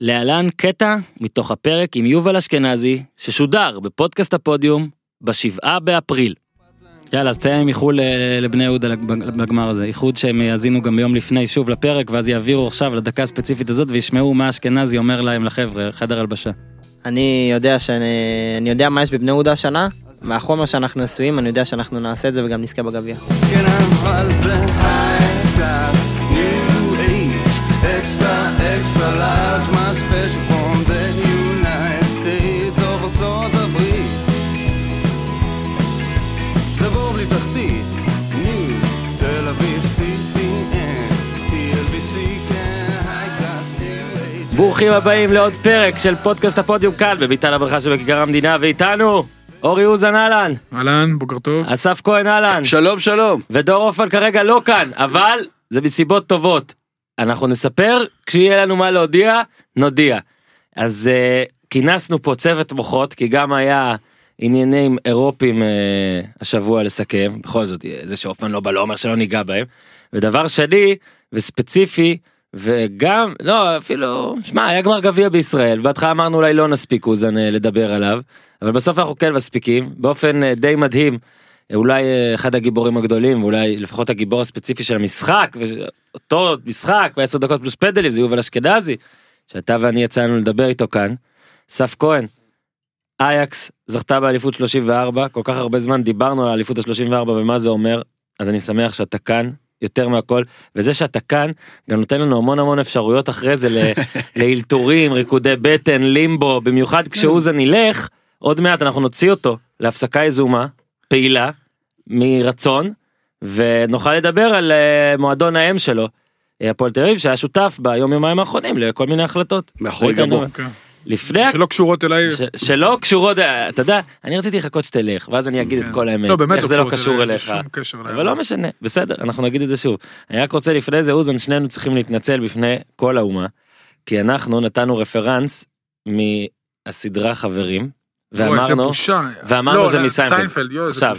להלן קטע מתוך הפרק עם יובל אשכנזי, ששודר בפודקאסט הפודיום בשבעה באפריל. יאללה, אז תהיה עם איחול לבני יהודה בגמר הזה. איחוד שהם יאזינו גם ביום לפני שוב לפרק, ואז יעבירו עכשיו לדקה הספציפית הזאת וישמעו מה אשכנזי אומר להם לחבר'ה, חדר הלבשה. אני יודע שאני אני יודע מה יש בבני יהודה השנה, מהחומר שאנחנו עשויים, אני יודע שאנחנו נעשה את זה וגם נזכה בגביע. כן אבל זה high ברוכים הבאים לעוד פרק של פודקאסט הפודיום כאן בביתן הברכה שבכיכר המדינה, ואיתנו אורי אוזן אהלן, אהלן, בוקר טוב. אסף כהן אהלן, שלום שלום. ודור עופר כרגע לא כאן, אבל זה מסיבות טובות. אנחנו נספר, כשיהיה לנו מה להודיע, נודיע. אז uh, כינסנו פה צוות מוחות, כי גם היה עניינים אירופיים uh, השבוע לסכם, בכל זאת, אה, זה שהופמן לא בא לא אומר שלא ניגע בהם. ודבר שני, וספציפי, וגם, לא, אפילו, שמע, היה גמר גביע בישראל, בהתחלה אמרנו אולי לא נספיק אוזן אה, לדבר עליו, אבל בסוף אנחנו כן מספיקים, באופן אה, די מדהים. אולי אה, אחד הגיבורים הגדולים ואולי לפחות הגיבור הספציפי של המשחק ואותו משחק בעשר דקות פלוס פדלים זה יובל אשכנזי שאתה ואני יצאנו לדבר איתו כאן. אסף כהן. אייקס זכתה באליפות 34 כל כך הרבה זמן דיברנו על האליפות ה-34 ומה זה אומר אז אני שמח שאתה כאן יותר מהכל וזה שאתה כאן גם נותן לנו המון המון אפשרויות אחרי זה ל- לאלתורים ריקודי בטן לימבו במיוחד כשאוזן ילך עוד מעט אנחנו נוציא אותו להפסקה יזומה פעילה מרצון ונוכל לדבר על אה, מועדון האם שלו. אה, הפועל תל אביב שהיה שותף ביום יומיים האחרונים לכל מיני החלטות. מאחורי גבו. כן. לפני שלא קשורות אליי. ש- שלא קשורות אתה יודע אני רציתי לחכות שתלך ואז אני אגיד את כל האמת לא, באמת איך זה לא קשור אליך שום קשר אליי. אבל לא משנה בסדר אנחנו נגיד את זה שוב אני רק רוצה לפני זה אוזן שנינו צריכים להתנצל בפני כל האומה כי אנחנו נתנו רפרנס מהסדרה חברים ואמרנו. ואמרנו לא, זה מסיינפלד. עכשיו.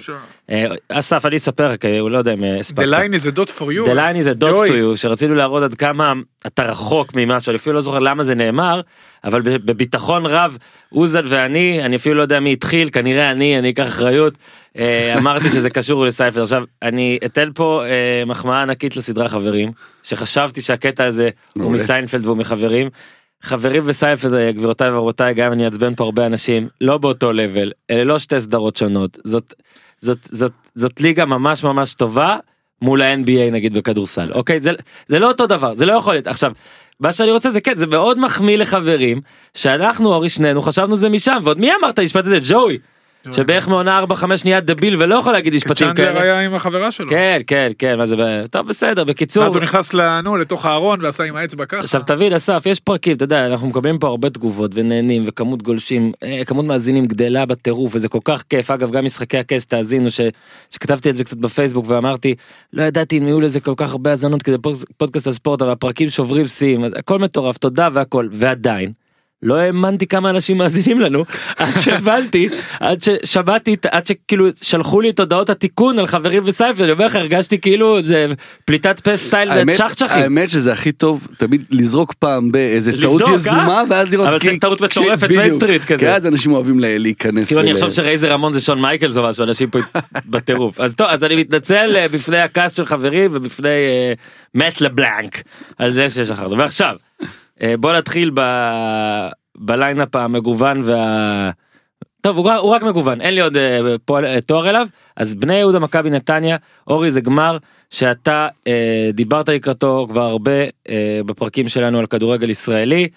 אה, אסף אני אספר הוא לא יודע אם אה, The הספקת. line is a dot for you. The line is a dot to you שרצינו להראות עד כמה אתה רחוק ממשהו אני אפילו לא זוכר למה זה נאמר אבל בביטחון רב אוזן ואני אני אפילו לא יודע מי התחיל כנראה אני אני אקח אחריות אה, אמרתי שזה קשור לסייפר עכשיו אני אתן פה אה, מחמאה ענקית לסדרה חברים שחשבתי שהקטע הזה הוא. מסיינפלד והוא מחברים. חברים וסייפלד אה, גבירותיי ורבותיי גם אם אני אעצבן פה הרבה אנשים לא באותו לבל אלה לא שתי סדרות שונות. זאת זאת זאת זאת ליגה ממש ממש טובה מול ה-NBA נגיד בכדורסל. אוקיי? זה זה לא אותו דבר זה לא יכול להיות. עכשיו. מה שאני רוצה זה כן זה מאוד מחמיא לחברים שאנחנו אורי שנינו חשבנו זה משם ועוד מי אמר את המשפט הזה ג'וי שבערך מעונה 4-5 נהיה דביל ולא יכול להגיד משפטים צ'נדלר כאלה. היה עם החברה שלו. כן כן כן מה זה טוב בסדר בקיצור אז הוא נכנס לנו לתוך הארון ועשה עם האצבע ככה. עכשיו תבין אסף יש פרקים אתה יודע אנחנו מקבלים פה הרבה תגובות ונהנים וכמות גולשים אה, כמות מאזינים גדלה בטירוף וזה כל כך כיף אגב גם משחקי הכס תאזינו ש, שכתבתי על זה קצת בפייסבוק ואמרתי לא ידעתי אם יהיו לזה כל כך הרבה האזנות כדי פוד- פודקאסט על ספורט אבל הפרקים שוברים שיאים הכל מטורף תודה והכל ועדיין. לא האמנתי כמה אנשים מאזינים לנו עד שהבנתי עד ששמעתי עד שכאילו שלחו לי את הודעות התיקון על חברים וסייפר אני אומר לך הרגשתי כאילו זה פליטת פה סטייל צ'חצ'חים. האמת שזה הכי טוב תמיד לזרוק פעם באיזה טעות אה? יזומה ואז לראות אבל צריך טעות מטורפת בדיוק. מיינסטריט כזה. כי אז אנשים אוהבים להיכנס. כאילו אני חושב שרייזר רמון זה שון מייקלס או משהו אנשים פה בטירוף אז טוב אז אני מתנצל אה, בפני הכעס של חברים ובפני אה, מאט לבלנק על זה ששכחנו ועכשיו אה, בוא נתחיל ב... בליינאפ המגוון וה... טוב הוא, רק- הוא רק מגוון אין לי עוד אה, פועל, אה, תואר אליו אז בני יהודה מכבי נתניה אורי זה גמר שאתה אה, דיברת לקראתו כבר הרבה אה, בפרקים שלנו על כדורגל ישראלי.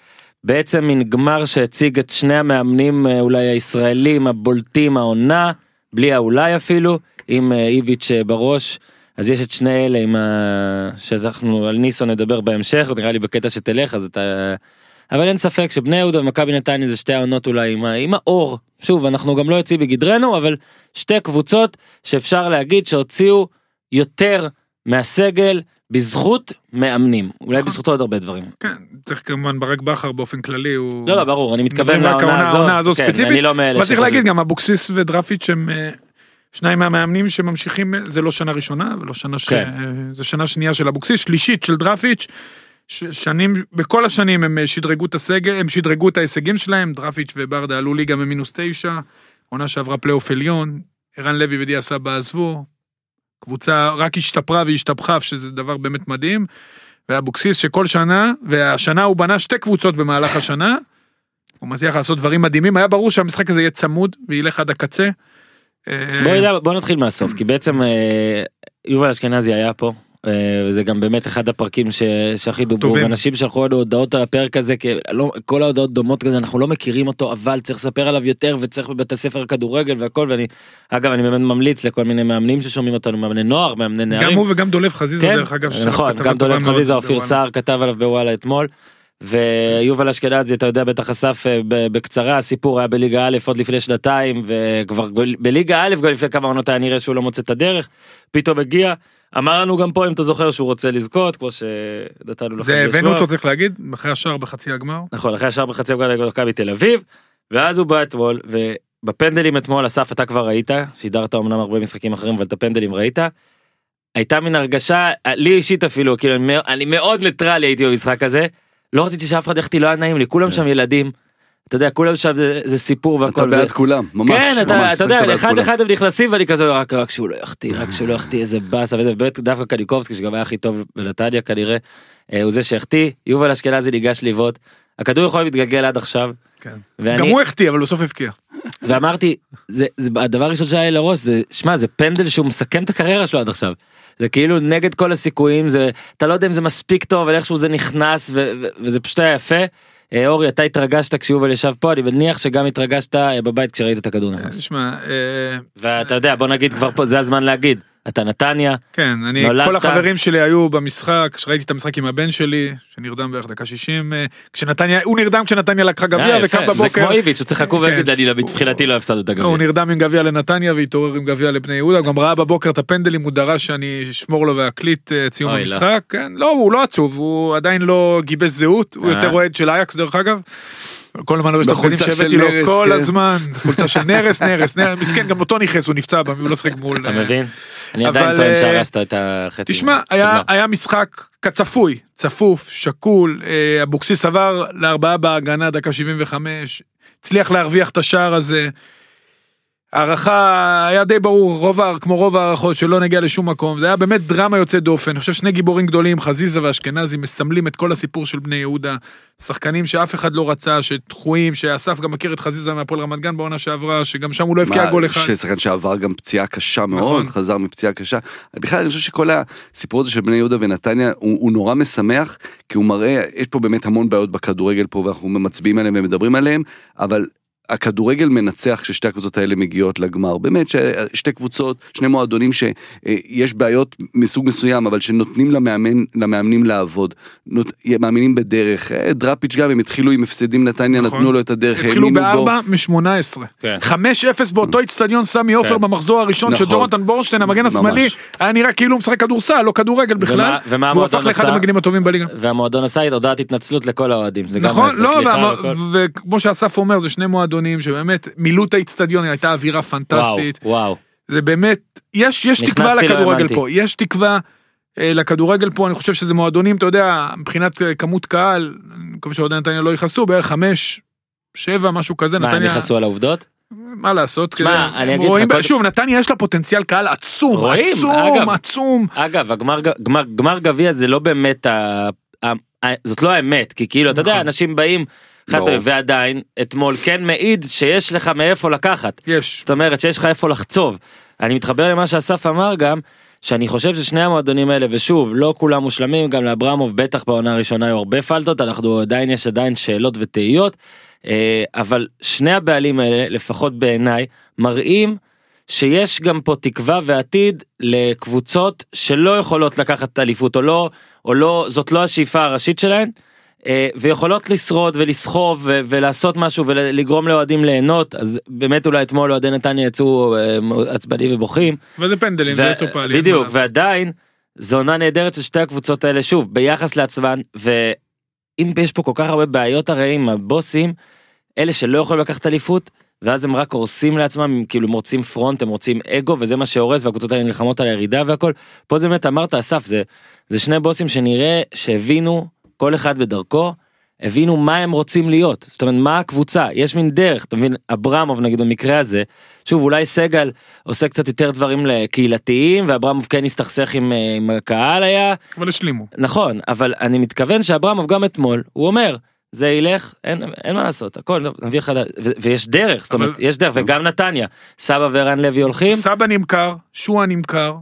בעצם מין גמר שהציג את שני המאמנים אה, אולי הישראלים הבולטים העונה בלי האולי אפילו עם אה, איביץ' אה, בראש אז יש את שני אלה עם ה... שאנחנו על ניסו נדבר בהמשך נראה לי בקטע שתלך אז אתה אבל אין ספק שבני יהודה ומכבי נתניה זה שתי העונות אולי עם, ה... עם האור שוב אנחנו גם לא יוצאים בגדרנו אבל שתי קבוצות שאפשר להגיד שהוציאו יותר מהסגל בזכות מאמנים אולי נכון. בזכותו עוד הרבה דברים. כן, צריך כמובן ברק בכר באופן כללי הוא... לא, לא, ברור, אני מתכוון לעונה. העונה הזו כן, ספציפית. אני לא מאלה אבל צריך. להגיד גם אבוקסיס ודרפיץ' הם אה, שניים מהמאמנים שממשיכים, זה לא שנה ראשונה, ולא שנה ש... כן. זה שנה שנייה של אבוקסיס, שלישית של דרפיץ', ש- שנים, בכל השנים הם אה, שדרגו את הסגל, הם שדרגו את ההישגים שלהם, דרפיץ' וברדה עלו ליגה ממינוס תשע, עונה שעברה פלייאוף עליון, ערן לוי ודיה סבא עזבו, קבוצה רק השתפרה והשתבחה, שזה דבר באמת מדהים, ואבוקסיס שכל שנה, והשנה הוא בנה שתי קבוצות במהלך השנה, הוא מצליח לעשות דברים מדהימים, היה ברור שהמשחק הזה יהיה צמוד וילך עד הקצה. אה, בוא, נדע, בוא נתחיל מהסוף כי בעצם אה, יובל אשכנזי היה פה. אה, וזה גם באמת אחד הפרקים ש... שהכי דוברו. ואנשים שלחו לנו הודעות על הפרק הזה כי לא, כל ההודעות דומות כזה אנחנו לא מכירים אותו אבל צריך לספר עליו יותר וצריך בבית הספר כדורגל והכל ואני אגב אני באמת ממליץ לכל מיני מאמנים ששומעים אותנו מאמני נוער מאמני נערים. גם הוא וגם דולב חזיזה, כן, דרך אגב. נכון, גם דולב חזיזה, אופיר. סער כתב עליו בוואלה אתמול. ויובל אשכנזי אתה יודע בטח אסף אה, בקצרה הסיפור היה בליגה א' עוד לפני שנתיים וכבר בליגה א' גם לפני כמה עונות היה נראה שהוא לא מוצא את הדרך פתאום הגיע אמר לנו גם פה אם אתה זוכר שהוא רוצה לזכות כמו שנתנו לכם זה הבאנו. אותו צריך להגיד, אחרי השער בחצי הגמר. נכון אחרי השער בחצי הגמר נגד מכבי תל אביב ואז הוא בא אתמול ובפנדלים אתמול אסף אתה כבר ראית שידרת אמנם הרבה משחקים אחרים אבל את הפנדלים ראית. הייתה מין הרגשה לי אישית אפילו כאילו אני מאוד ניטרלי הייתי במשחק הזה לא רציתי שאף אחד יחטיא לא היה נעים לי כולם שם ילדים. אתה יודע כולם שם זה, זה סיפור אתה והכל. בעד ו- כולם, ממש. כן אתה, ממש, אתה יודע אחד כולם. אחד הם נכנסים ואני כזה רק רק שהוא לא יחטיא רק שהוא לא יחטיא איזה באסה וזה באמת דווקא קניקובסקי שגם היה הכי טוב בנתניה כנראה אה, הוא זה שהחטיא יובל אשכנזי ניגש לבעוט הכדור יכול להתגלגל עד עכשיו. כן. ואני- גם הוא החטיא, אבל בסוף הבקיע. ואמרתי זה, זה הדבר הראשון שהיה לי לראש זה שמע זה פנדל שהוא מסכם את הקריירה שלו עד עכשיו. זה כאילו נגד כל הסיכויים זה אתה לא יודע אם זה מספיק טוב אבל איכשהו זה נכנס ו, ו, וזה פשוט היה יפה. אה, אורי אתה התרגשת כשיובל ישב פה אני מניח שגם התרגשת אה, בבית כשראית את הכדור נכנס. תשמע, אה, ואתה יודע בוא נגיד כבר פה זה הזמן להגיד אתה נתניה כן, אני, נולדת- כל החברים שלי היו במשחק, כשראיתי את המשחק עם הבן שלי, שנרדם בערך דקה 60, אה, כשנתניה, הוא נרדם כשנתניה לקחה גביע אה, וקם יפה, זה בבוקר. כמו איביץ' הוא צריך לקום כן. ולהגיד אני לא- מבחינתי לא הפסדנו את הוא הגביע. נרדם עם גביע לנתניה והתעורר עם גביע לבני יהודה, הוא גם ראה בבוקר את הפנדלים, הוא דרש שאני אשמור לו ואקליט ציון אוי, לא. המשחק, כן, לא, הוא לא עצוב, הוא עדיין לא גיבש זהות, הוא אה. יותר אוהד של אייאקס דרך אגב. כל הזמן יש את בחולצה שהבאתי לו כל כן. הזמן, חולצה של נרס, נרס, נרס, מסכן, גם אותו נכנס, הוא נפצע, הוא לא שחק מול... אתה אה, מבין? אני עדיין אבל, טוען אה, שהרסת את החצי. תשמע. היה משחק כצפוי, צפוף, שקול, אה, אבוקסיס עבר לארבעה בהגנה, דקה 75, הצליח להרוויח את השער הזה. הערכה היה די ברור, רוב, כמו רוב ההערכות שלא נגיע לשום מקום, זה היה באמת דרמה יוצאת דופן, אני חושב שני גיבורים גדולים, חזיזה ואשכנזי, מסמלים את כל הסיפור של בני יהודה, שחקנים שאף אחד לא רצה, שדחויים, שאסף גם מכיר את חזיזה מהפועל רמת גן בעונה שעברה, שגם שם הוא לא הבקיע גול אחד. ששחקן שעבר גם פציעה קשה מאוד, נכון. חזר מפציעה קשה. בכלל אני חושב שכל הסיפור הזה של בני יהודה ונתניה הוא, הוא נורא משמח, כי הוא מראה, יש פה באמת המון בעיות בכדורגל פה ואנחנו מצביעים עליהם ומדברים עליהם, אבל הכדורגל מנצח כששתי הקבוצות האלה מגיעות לגמר. באמת ששתי קבוצות, שני מועדונים שיש בעיות מסוג מסוים, אבל שנותנים למאמן, למאמנים לעבוד. נות, מאמינים בדרך. אה, דראפיץ' גם, הם התחילו עם הפסדים נתניה, נכון. נתנו לו את הדרך, התחילו האמינו בו. בארבע מ-18. כן. 5-0 באותו איצטדיון סמי עופר כן. במחזור הראשון של נכון. ג'ורנטן בורשטיין, המגן. השמאלי, היה נראה כאילו הוא משחק כדורסל, לא כדורגל בכלל. ומה- ומה והוא הפך המועדון לאחד עשה? המגנים הטובים בליגה. והמועדון עשה את הודעת התנצלות לכל האוהדים. נכון, לא. וכמו שאסף אומר, זה שני מועדונים שבאמת מילאו את האיצטדיון, הייתה אווירה וואו, פנטסטית. וואו. זה באמת, יש, יש תקווה לא לכדורגל. פה, יש תקווה אה, לכדורגל פה, אני חושב שזה מועדונים, אתה יודע, מבחינת אה, כמות קהל, אני מקווה שאוהדי נתניה לא יכעסו, בערך חמש, שבע, משהו כזה, מה, הם נתניה, יכעסו על העובדות? מה לעשות, שמע, כדי- אני הם אגיד לך, רואים- קודם- שוב, נתניה יש לה פוטנציאל קהל עצום, רואים, עצום, אגב. עצום. אגב, הגמר גמר- גמר גביע זה לא באמת ה... ה- ה- זאת לא האמת, כי כאילו, אתה יודע, נכון. אנשים באים, ועדיין, אתמול כן מעיד שיש לך מאיפה לקחת. יש. זאת אומרת שיש לך איפה לחצוב. אני מתחבר למה שאסף אמר גם, שאני חושב ששני המועדונים האלה, ושוב, לא כולם מושלמים, גם לאברמוב בטח בעונה הראשונה היו הרבה פלטות, אנחנו עדיין, יש עדיין שאלות ותהיות, אה, אבל שני הבעלים האלה, לפחות בעיניי, מראים שיש גם פה תקווה ועתיד לקבוצות שלא יכולות לקחת אליפות, או לא, או לא, זאת לא השאיפה הראשית שלהן. אה, ויכולות לשרוד ולסחוב ולעשות משהו ולגרום לאוהדים ליהנות אז באמת אולי אתמול אוהדי נתניה יצאו אה, עצבנים ובוכים. וזה פנדלים, זה יצור פעלי. אין מה בדיוק. ועדיין זו עונה נהדרת של שתי הקבוצות האלה שוב ביחס לעצמן ואם יש פה כל כך הרבה בעיות הרי עם הבוסים אלה שלא יכולים לקחת אליפות ואז הם רק הורסים לעצמם כאילו הם רוצים פרונט הם רוצים אגו וזה מה שהורס והקבוצות האלה נלחמות על הירידה והכל פה זה באמת אמרת אסף זה זה שני בוסים שנראה שהבינו כל אחד בדרכו, הבינו מה הם רוצים להיות. זאת אומרת, מה הקבוצה, יש מין דרך, אתה מבין, אברמוב נגיד במקרה הזה, שוב, אולי סגל עושה קצת יותר דברים לקהילתיים, ואברמוב כן הסתכסך עם, אה, עם הקהל היה, אבל השלימו. נכון, אבל אני מתכוון שאברמוב גם אתמול, הוא אומר, זה ילך, אין, אין מה לעשות, הכל, נביא לך, ו- ויש דרך, זאת אומרת, אבל- יש דרך, וגם נתניה, סבא וערן לוי הולכים, סבא נמכר, שועה נמכר,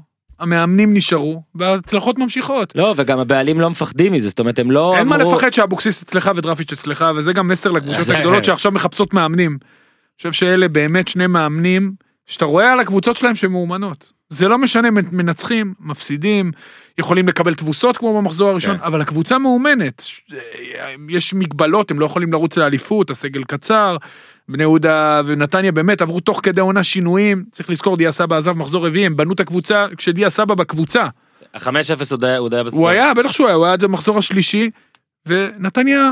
המאמנים נשארו, וההצלחות ממשיכות. לא, וגם הבעלים לא מפחדים מזה, זאת אומרת, הם לא אין מה אמרו- לפחד שאבוקסיס אצלך ודרפיץ' אצלך, וזה גם מסר לקבוצות הגדולות שעכשיו מחפשות מאמנים. אני חושב שאלה באמת שני מאמנים, שאתה רואה על הקבוצות שלהם שהן מאומנות. זה לא משנה, מנצחים, מפסידים, יכולים לקבל תבוסות כמו במחזור הראשון, כן. אבל הקבוצה מאומנת. יש מגבלות, הם לא יכולים לרוץ לאליפות, הסגל קצר. בני יהודה ונתניה באמת עברו תוך כדי עונה שינויים, צריך לזכור, דיה סבא עזב מחזור רביעי, הם בנו את הקבוצה כשדיה סבא בקבוצה. החמש אפס עוד היה, עוד היה בספורט. הוא היה, בטח שהוא היה, הוא היה עד המחזור השלישי, ונתניה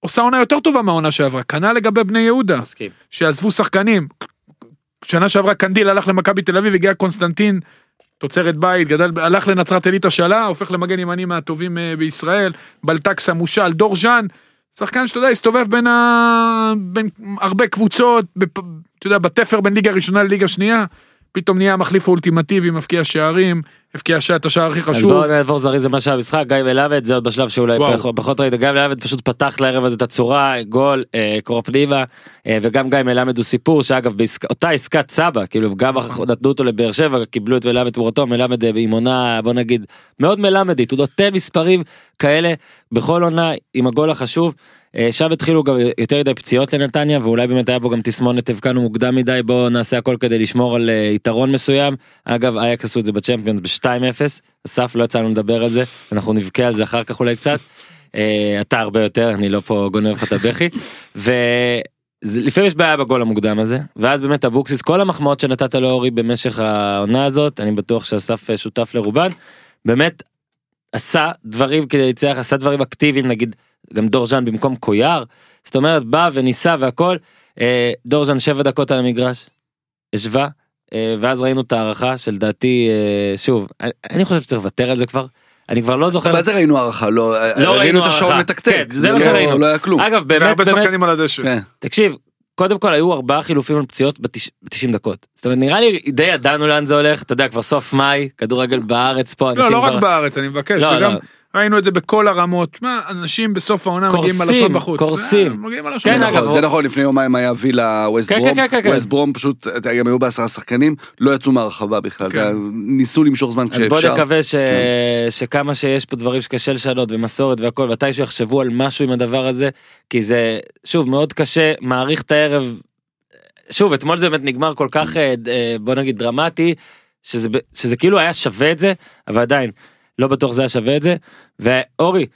עושה עונה יותר טובה מהעונה שעברה, כנ"ל לגבי בני יהודה, מסכים. שעזבו שחקנים. שנה שעברה קנדיל הלך למכבי תל אביב, הגיע קונסטנטין, תוצרת בית, גדל, הלך לנצרת עילית השאלה, הופך למגן ימני מהטובים אה, בישראל, בלטקס המושל, דור ז'אן, שחקן שאתה יודע, הסתובב בין, ה... בין הרבה קבוצות, בפ... אתה יודע, בתפר בין ליגה ראשונה לליגה שנייה, פתאום נהיה המחליף האולטימטיבי, מבקיע שערים, הבקיע את השער הכי אז חשוב. בואו נעבור זריז למה שהיה במשחק, גיא מלמד, זה עוד בשלב שאולי וואו. פח- פחות ראית, גיא מלמד פשוט פתח לערב הזה את הצורה, גול, אה, קור פנימה, אה, וגם גיא מלמד הוא סיפור, שאגב, בעסק- אותה עסקת סבא, כאילו גם נתנו אותו לבאר שבע, קיבלו את מלמד תמורתו, מלמד אה, עם עונה, בוא נגיד, מאוד מלמדית, הוא נותן מספרים כאלה בכל עונה עם הגול החשוב. אה, שם התחילו גם יותר מדי פציעות לנתניה ואולי באמת היה בו גם תסמונת הבקענו מוקדם מדי בוא נעשה הכל כדי לשמור על אה, יתרון מסוים אגב אייקס עשו את זה בצ'מפיונס ב-2-0 אסף לא יצא לנו לדבר על זה אנחנו נבכה על זה אחר כך אולי קצת. אה, אתה הרבה יותר אני לא פה גונב לך את הבכי. ולפעמים יש בעיה בגול המוקדם הזה ואז באמת אבוקסיס כל המחמאות שנתת לאורי במשך העונה הזאת אני בטוח שאסף שותף לרובן. באמת עשה דברים כדי לנצח עשה דברים אקטיביים נגיד גם דורז'אן במקום קויאר זאת אומרת בא וניסה והכל אה, דורז'אן שבע דקות על המגרש. השווה אה, ואז ראינו את ההערכה שלדעתי אה, שוב אני, אני חושב שצריך לוותר על זה כבר אני כבר לא זוכר מה זה ראינו הערכה? לא, ראינו את השעון הערכה. מתקתק. כן, זה מה לא- שראינו. לא היה כלום. אגב באמת והרבה באמת שחקנים על הדשא. כן. תקשיב קודם כל היו ארבעה חילופים על פציעות ב-90 דקות זאת אומרת נראה לי די ידענו לאן זה הולך אתה יודע כבר סוף מאי כדורגל בארץ פה לא, לא רק כבר בארץ, אני מבקש, לא, זה גם, לא. ראינו את זה בכל הרמות. מה, אנשים בסוף העונה מגיעים קורסים, בלשון בחוץ. קורסים. אה, מגיעים בלשון כן. אגב, זה נכון, לפני יומיים היה וילה ווסט כן, ברום, כן, כן, כן. ווסט ברום פשוט, גם היו בעשרה שחקנים, לא יצאו מהרחבה בכלל. ניסו למשוך זמן אז בוא כשאפשר. נקווה ש... שכמה שיש פה דברים שקשה לשנות ומסורת והכל מתישהו יחשבו על משהו עם הדבר הזה כי זה שוב מאוד קשה מעריך את הערב. שוב אתמול זה באמת נגמר כל כך אה, אה, בוא נגיד דרמטי שזה כאילו היה שווה את זה אבל עדיין לא בטוח זה היה שווה את זה ואורי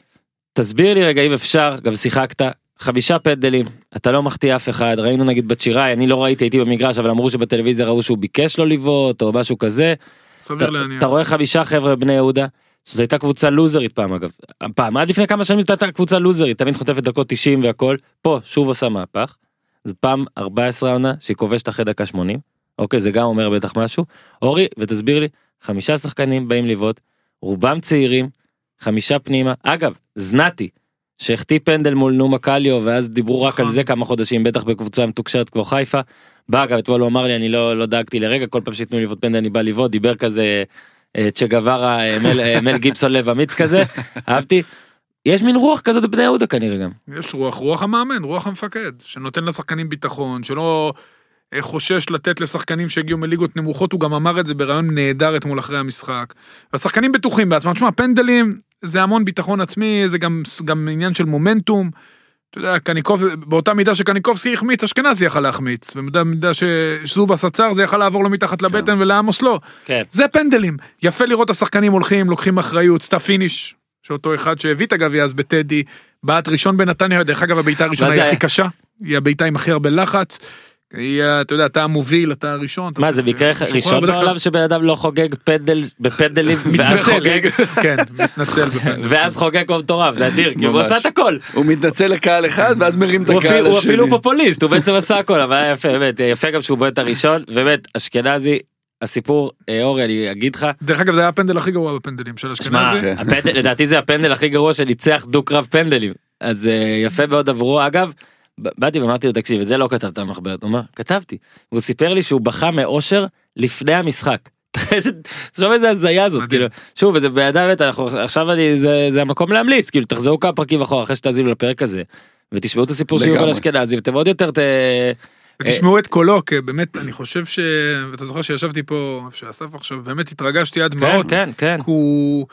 תסביר לי רגע אם אפשר גם שיחקת חמישה פנדלים אתה לא מחטיא אף אחד ראינו נגיד בצ'יראי אני לא ראיתי הייתי במגרש אבל אמרו שבטלוויזיה ראו שהוא ביקש לא לבעוט או משהו כזה. סביר להניח. אתה רואה חמישה חבר'ה בני יהודה. זאת הייתה קבוצה לוזרית פעם אגב. פעם עד לפני כמה שנים זאת הייתה קבוצה לוזרית תמיד חוטפת דקות 90 והכל. פה שוב עושה מהפך. זאת פעם 14 עונה שהיא כובשת אחרי דקה 80. אוקיי זה גם אומר בטח משהו. אורי ותסביר לי חמישה שחקנים באים לבעוט. רובם צעירים. חמישה פנימה. אגב זנתי. שהחטיא פנדל מול נומה קליו ואז דיברו רק על נכון. זה כמה חודשים בטח בקבוצה מתוקשרת כמו חיפה. בא אגב אתמול הוא אמר לי אני לא לא דאגתי לרגע כל פעם שייתנו לי לבעוט פנדל אני בא לבעוט דיבר כזה אה, צ'ה גווארה אה, מל, אה, מל גיבסון לב אמיץ כזה אהבתי. יש מין רוח כזאת בבני יהודה כנראה גם. יש רוח, רוח המאמן, רוח המפקד, שנותן לשחקנים ביטחון, שלא חושש לתת לשחקנים שהגיעו מליגות נמוכות, הוא גם אמר את זה ברעיון נהדר אתמול אחרי המשחק. והשחקנים בטוחים בעצמם, תשמע, פנדלים זה המון ביטחון עצמי, זה גם, גם עניין של מומנטום. אתה יודע, קניקוב, באותה מידה שקניקובסקי החמיץ, אשכנזי יכל להחמיץ. במידה מידה שזובס עצר, זה יכל לעבור לו מתחת לבטן ולעמוס לא. כן. זה פנדלים. יפה לראות השחקנים הולכים, לוקחים אחריות, סטאפ פיניש, שאותו אחד שהביא את הגביע אז בטדי, בעט ראשון בנתניה, דרך אגב הבעיטה הראשונה היא הכי? קשה, היא הבעיטה עם הכי הרבה לחץ. היא, אתה יודע, אתה המוביל, אתה הראשון. אתה מה זה מקרה ראשון. בעולם שבן אדם לא חוגג פנדל בפנדלים ואז מתנצל, חוגג כן, מתנצל בפנדל. ואז חוגג כמו מטורף זה אדיר כי הוא. עשה את הכל. הוא מתנצל לקהל אחד ואז מרים את הקהל אפילו- הוא השני. אפילו פופוליסט הוא בעצם עשה הכל אבל היה יפה באמת יפה גם שהוא בועט הראשון באמת אשכנזי הסיפור, אה, אורי, אני אגיד לך, דרך אגב, זה היה הפנדל הכי גרוע בפנדלים של אשכנזי. כן. לדעתי זה הפנדל הכי גרוע שניצח דו-קרב פנדלים. אז אה, יפה מאוד עבורו. אגב, באתי ואמרתי לו, תקשיב, את זה לא כתבת במחברת. הוא אומר, כתבתי. והוא סיפר לי שהוא בכה מאושר לפני המשחק. איזה- תחשוב איזה הזיה זאת, מדהים. כאילו, שוב, בידיו, את- אנחנו- עכשיו אני, זה זה המקום להמליץ, כאילו, תחזרו כמה פרקים אחורה אחרי שתאזינו לפרק הזה, ותשמעו את הסיפור של יובל. אשכנזי, ואתם עוד יותר ת... ותשמעו את קולו, כי באמת, אני חושב ש... ואתה זוכר שישבתי פה, איפה שאסף עכשיו, באמת התרגשתי עד כן, דמעות. כן, כן. כי הוא...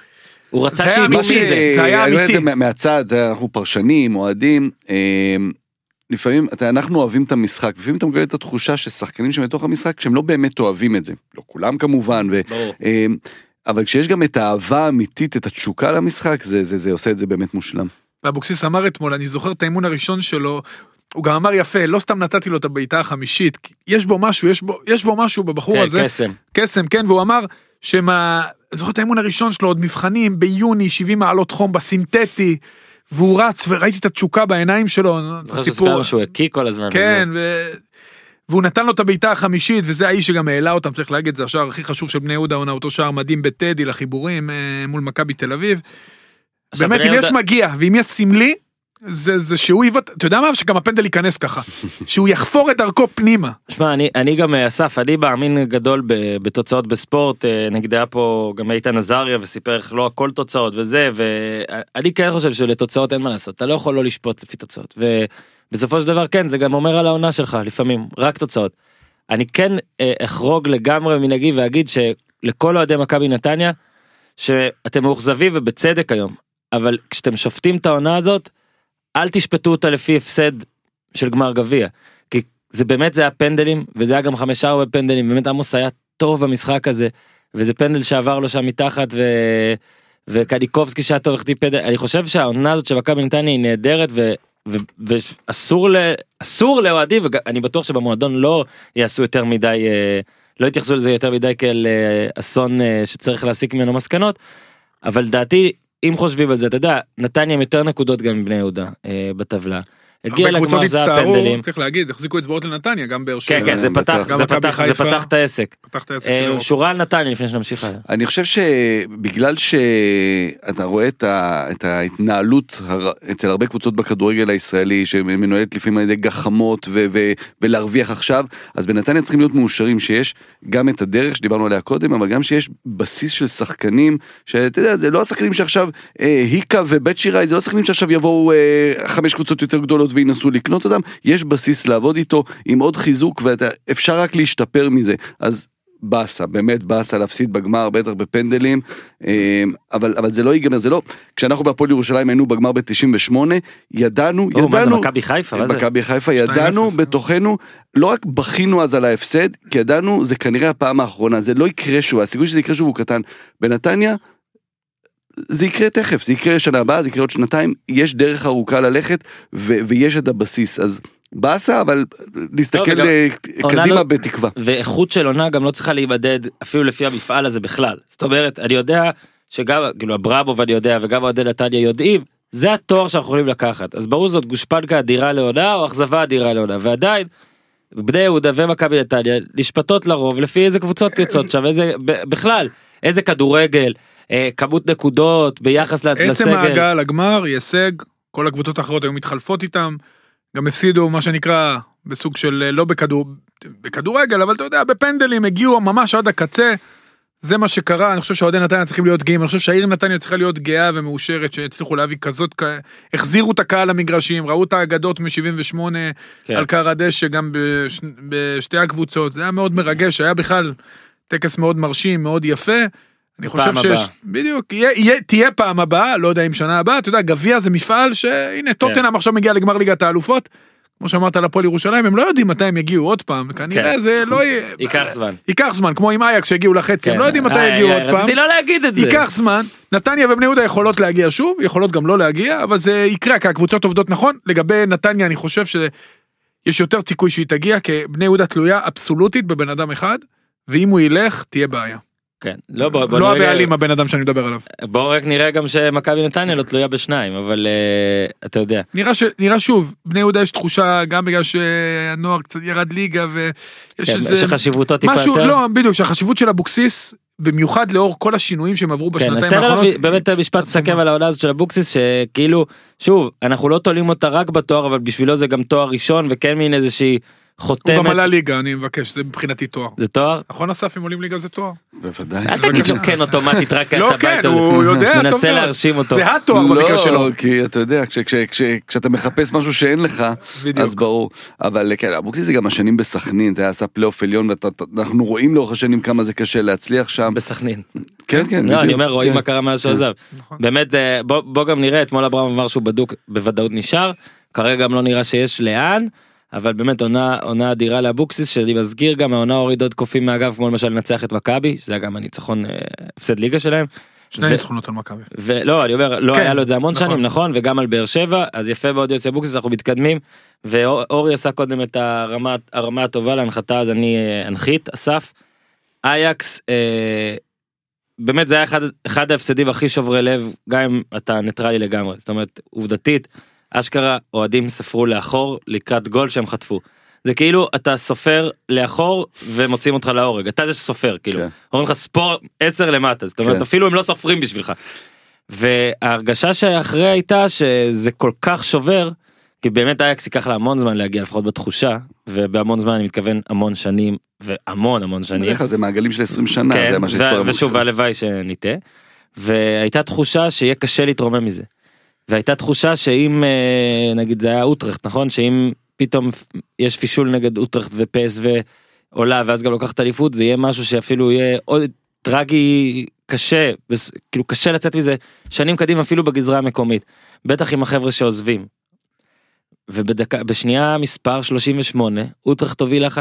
הוא רצה זה היה שידעו אמיתי. מי זה. זה היה אני אומר את אמיתי. מה- מהצד, אנחנו פרשנים, אוהדים. לפעמים, אתה, אנחנו אוהבים את המשחק, לפעמים אתה מקבל את התחושה ששחקנים שבתוך המשחק, שהם לא באמת אוהבים את זה. לא כולם כמובן, ו, ברור. אה, אבל כשיש גם את האהבה האמיתית, את התשוקה למשחק, זה, זה, זה עושה את זה באמת מושלם. ואבוקסיס אמר אתמול, אני זוכר את האימון הראשון שלו, הוא גם אמר יפה, לא סתם נתתי לו את הבעיטה החמישית, יש בו משהו, יש בו, יש בו משהו בבחור כן, הזה, קסם. קסם, כן, והוא אמר שמה, זוכר את האימון הראשון שלו, עוד מבחנים, ביוני, 70 מעלות חום בסינתטי, והוא רץ, וראיתי את התשוקה בעיניים שלו, הסיפור, שהוא הקיא כל הזמן. כן, ו... והוא נתן לו את הבעיטה החמישית, וזה האיש שגם העלה אותם, צריך להגיד, זה השער הכי חשוב של בני יהודה, עונה אותו שער מדהים בטדי לחיבורים אה, מול מכבי תל אביב. באמת, אם יש מגיע, ואם יש סמלי, זה, זה שהוא יבעט, אתה יודע מה? שגם הפנדל ייכנס ככה. שהוא יחפור את דרכו פנימה. שמע, אני, אני גם, אה, אסף, אני מאמין גדול ב- בתוצאות בספורט, אה, נגד היה פה גם איתן עזריה וסיפר איך לא הכל תוצאות וזה, ואני כן חושב שלתוצאות אין מה לעשות, אתה לא יכול לא לשפוט לפי תוצאות, ובסופו של דבר כן, זה גם אומר על העונה שלך לפעמים, רק תוצאות. אני כן אה, אחרוג לגמרי מנהגי ואגיד שלכל אוהדי מכבי נתניה, שאתם מאוכזבים ובצדק היום, אבל כשאתם שופטים את העונה הזאת, אל תשפטו אותה לפי הפסד של גמר גביע. כי זה באמת זה היה פנדלים וזה היה גם חמש ארבע פנדלים באמת עמוס היה טוב במשחק הזה וזה פנדל שעבר לו שם מתחת ו... וקניקובסקי שהיה טוב החטיא פנדל אני חושב שהעונה הזאת של מכבי נתניה היא נהדרת ו... ו- ואסור ל... אסור לאוהדים ואני בטוח שבמועדון לא יעשו יותר מדי אה, לא יתייחסו לזה יותר מדי כאל אה, אסון אה, שצריך להסיק ממנו מסקנות אבל דעתי אם חושבים על זה אתה יודע נתניה עם יותר נקודות גם מבני יהודה אה, בטבלה. הגיע לגמר זה הצטערו, הפנדלים. צריך להגיד, החזיקו אצבעות לנתניה, גם באר שבע. כן כן זה. פתח זה פתח זה. פתח את העסק. פתח את העסק אה, שלו. שורה על נתניה לפני שנמשיך הלאה. אני חושב שבגלל שאתה רואה את, ה, את ההתנהלות הר, אצל הרבה קבוצות בכדורגל הישראלי שמנוהלת לפעמים על ידי גחמות ו, ו, ולהרוויח עכשיו, אז בנתניה צריכים להיות מאושרים שיש גם את הדרך שדיברנו עליה קודם, אבל גם שיש בסיס של שחקנים, שאתה יודע, זה לא השחקנים שעכשיו אה, היקה ובית שיראי, זה לא שחקנים שעכשיו יבואו אה, חמש קבוצות יותר גדולות וינסו לקנות אותם, יש בסיס לעבוד איתו עם עוד חיזוק ואפשר רק להשתפר מזה. אז באסה, באמת באסה להפסיד בגמר, בטח בפנדלים, אה, אבל, אבל זה לא ייגמר, זה לא, כשאנחנו בהפועל ירושלים היינו בגמר ב-98, ידענו, או, מה זה ידענו, מכבי חיפה? מכבי חיפה, 2-0, ידענו כן. בתוכנו, לא רק בכינו אז על ההפסד, כי ידענו זה כנראה הפעם האחרונה, זה לא יקרה שוב, הסיכוי שזה יקרה שוב הוא קטן. בנתניה, זה יקרה תכף, זה יקרה שנה הבאה, זה יקרה עוד שנתיים, יש דרך ארוכה ללכת, ו- ויש את הבסיס, אז באסה, אבל להסתכל וגם אה, עונה קדימה לא- בתקווה. ואיכות של עונה גם לא צריכה להימדד אפילו לפי המפעל הזה בכלל. זאת אומרת, אני יודע שגם, כאילו אברמוב אני יודע וגם אוהדי נתניה יודעים, זה התואר שאנחנו יכולים לקחת. אז ברור זאת גושפנקה אדירה לעונה או אכזבה אדירה לעונה, ועדיין, בני יהודה ומכבי נתניה נשפטות לרוב לפי איזה קבוצות יוצאות שם, איזה, בכלל, איזה כדורגל, כמות נקודות ביחס ל- עצם לסגל. ההגעה לגמר היא הישג, כל הקבוצות האחרות היו מתחלפות איתם, גם הפסידו מה שנקרא בסוג של אה, לא בכדור, בכדורגל, אבל אתה יודע, בפנדלים הגיעו ממש עד הקצה. זה מה שקרה, אני חושב שאוהדי נתניה צריכים להיות גאים, אני חושב שהעיר נתניה צריכה להיות גאה ומאושרת שהצליחו להביא כזאת, החזירו את הקהל למגרשים, ראו את האגדות מ-78 כן. על כר הדשא גם בש, בשתי הקבוצות, זה היה מאוד מרגש, היה בכלל טקס מאוד מרשים, מאוד יפה. אני חושב. שיש, בדיוק, יהיה, יהיה, תהיה פעם הבאה, לא יודע אם שנה הבאה, אתה יודע, גביע זה מפעל שהנה, טוטנאם עכשיו מגיע לגמר ליגת האלופות, כמו שאמרת על הפועל ירושלים, הם לא יודעים מתי הם יגיעו עוד פעם, כנראה כן. זה לא יהיה, ייקח זמן. ייקח זמן, כמו עם אייקס שהגיעו לחצי, הם לא יודעים מתי אה, יגיעו אה, עוד פעם, רציתי לא להגיד את זה. ייקח זמן, נתניה ובני יהודה יכולות להגיע שוב, יכולות גם לא להגיע, אבל זה יקרה, כי הקבוצות עובדות נכון, לגבי נתניה אני חושב שיש יותר סיכוי שהיא תגיע, כי בני יהודה תלויה אבסולוטית בבן אדם אחד, ואם הוא ילך, תהיה בעיה. כן. לא, בוא, בוא לא נראה- הבעלים הבן אדם שאני מדבר עליו. בוא רק נראה גם שמכבי נתניה לא תלויה בשניים, אבל אה, אתה יודע. נראה ש... נראה שוב, בני יהודה יש תחושה גם בגלל שהנוער קצת ירד ליגה ויש כן, איזה... שחשיבותו טיפה משהו, יותר. לא, בדיוק, שהחשיבות של אבוקסיס, במיוחד לאור כל השינויים שהם עברו כן, אז בשנתיים תן האחרונות. באמת משפט לסכם על העונה הזאת של אבוקסיס שכאילו שוב אנחנו לא תולים אותה רק בתואר אבל בשבילו זה גם תואר ראשון וכן מין איזושהי הוא גם חותמת עלה ליגה, אני מבקש, זה מבחינתי תואר. זה תואר. נכון אסף, אם עולים ליגה זה תואר? בוודאי. אל תגיד לו כן אוטומטית רק לא, אתה כן, בית הוא יודע טוב מנסה. להרשים אותו. זה התואר במקרה שלו. לא, כי אתה יודע, כש- כש- כש- כשאתה מחפש משהו שאין לך. אז ברור. אבל כן, אבוקסיס זה גם השנים בסכנין, אתה יודע, עשה פלייאוף עליון, ואנחנו רואים לאורך השנים כמה זה קשה להצליח שם. בסכנין. כן, כן, לא אני אומר רואים כן. מה קרה מאז שהוא כן. עזב. נכון. באמת אה, בוא גם נראה אתמול אברהם אמר שהוא בדוק בוודאות נשאר כרגע גם לא נראה שיש לאן. אבל באמת עונה עונה אדירה לאבוקסיס שאני מזכיר גם העונה הוריד עוד קופים מהגב כמו למשל לנצח את מכבי שזה היה גם הניצחון אה, הפסד ליגה שלהם. שני ניצחונות על מכבי. ולא אני אומר לא כן, היה לו את זה המון נכון. שנים נכון וגם על באר שבע אז יפה מאוד יוסי אבוקסיס אנחנו מתקדמים ואורי עשה קודם את הרמה הרמה הטובה להנחתה אז אני אה, אנחית אסף. אייאקס אה, באמת זה היה אחד אחד ההפסדים הכי שוברי לב גם אם אתה ניטרלי לגמרי זאת אומרת עובדתית אשכרה אוהדים ספרו לאחור לקראת גול שהם חטפו. זה כאילו אתה סופר לאחור ומוציאים אותך להורג אתה זה שסופר כאילו כן. אומרים לך ספור 10 למטה זאת אומרת כן. אפילו הם לא סופרים בשבילך. וההרגשה שאחרי הייתה שזה כל כך שובר כי באמת אייקס ייקח לה המון זמן להגיע לפחות בתחושה ובהמון זמן אני מתכוון המון שנים והמון המון שנים. בדרך כלל זה מעגלים של 20 שנה, כן, זה מה שהיסטוריה ושוב. הלוואי שנטעה. והייתה תחושה שיהיה קשה להתרומם מזה. והייתה תחושה שאם אה, נגיד זה היה אוטרכט נכון שאם פתאום יש פישול נגד אוטרכט ופס ועולה ואז גם לוקחת אליפות זה יהיה משהו שאפילו יהיה עוד טרגי קשה כאילו קשה לצאת מזה שנים קדימה אפילו בגזרה המקומית בטח עם החבר'ה שעוזבים. ובדקה בשנייה מספר 38 אוטרכט הובילה 1-0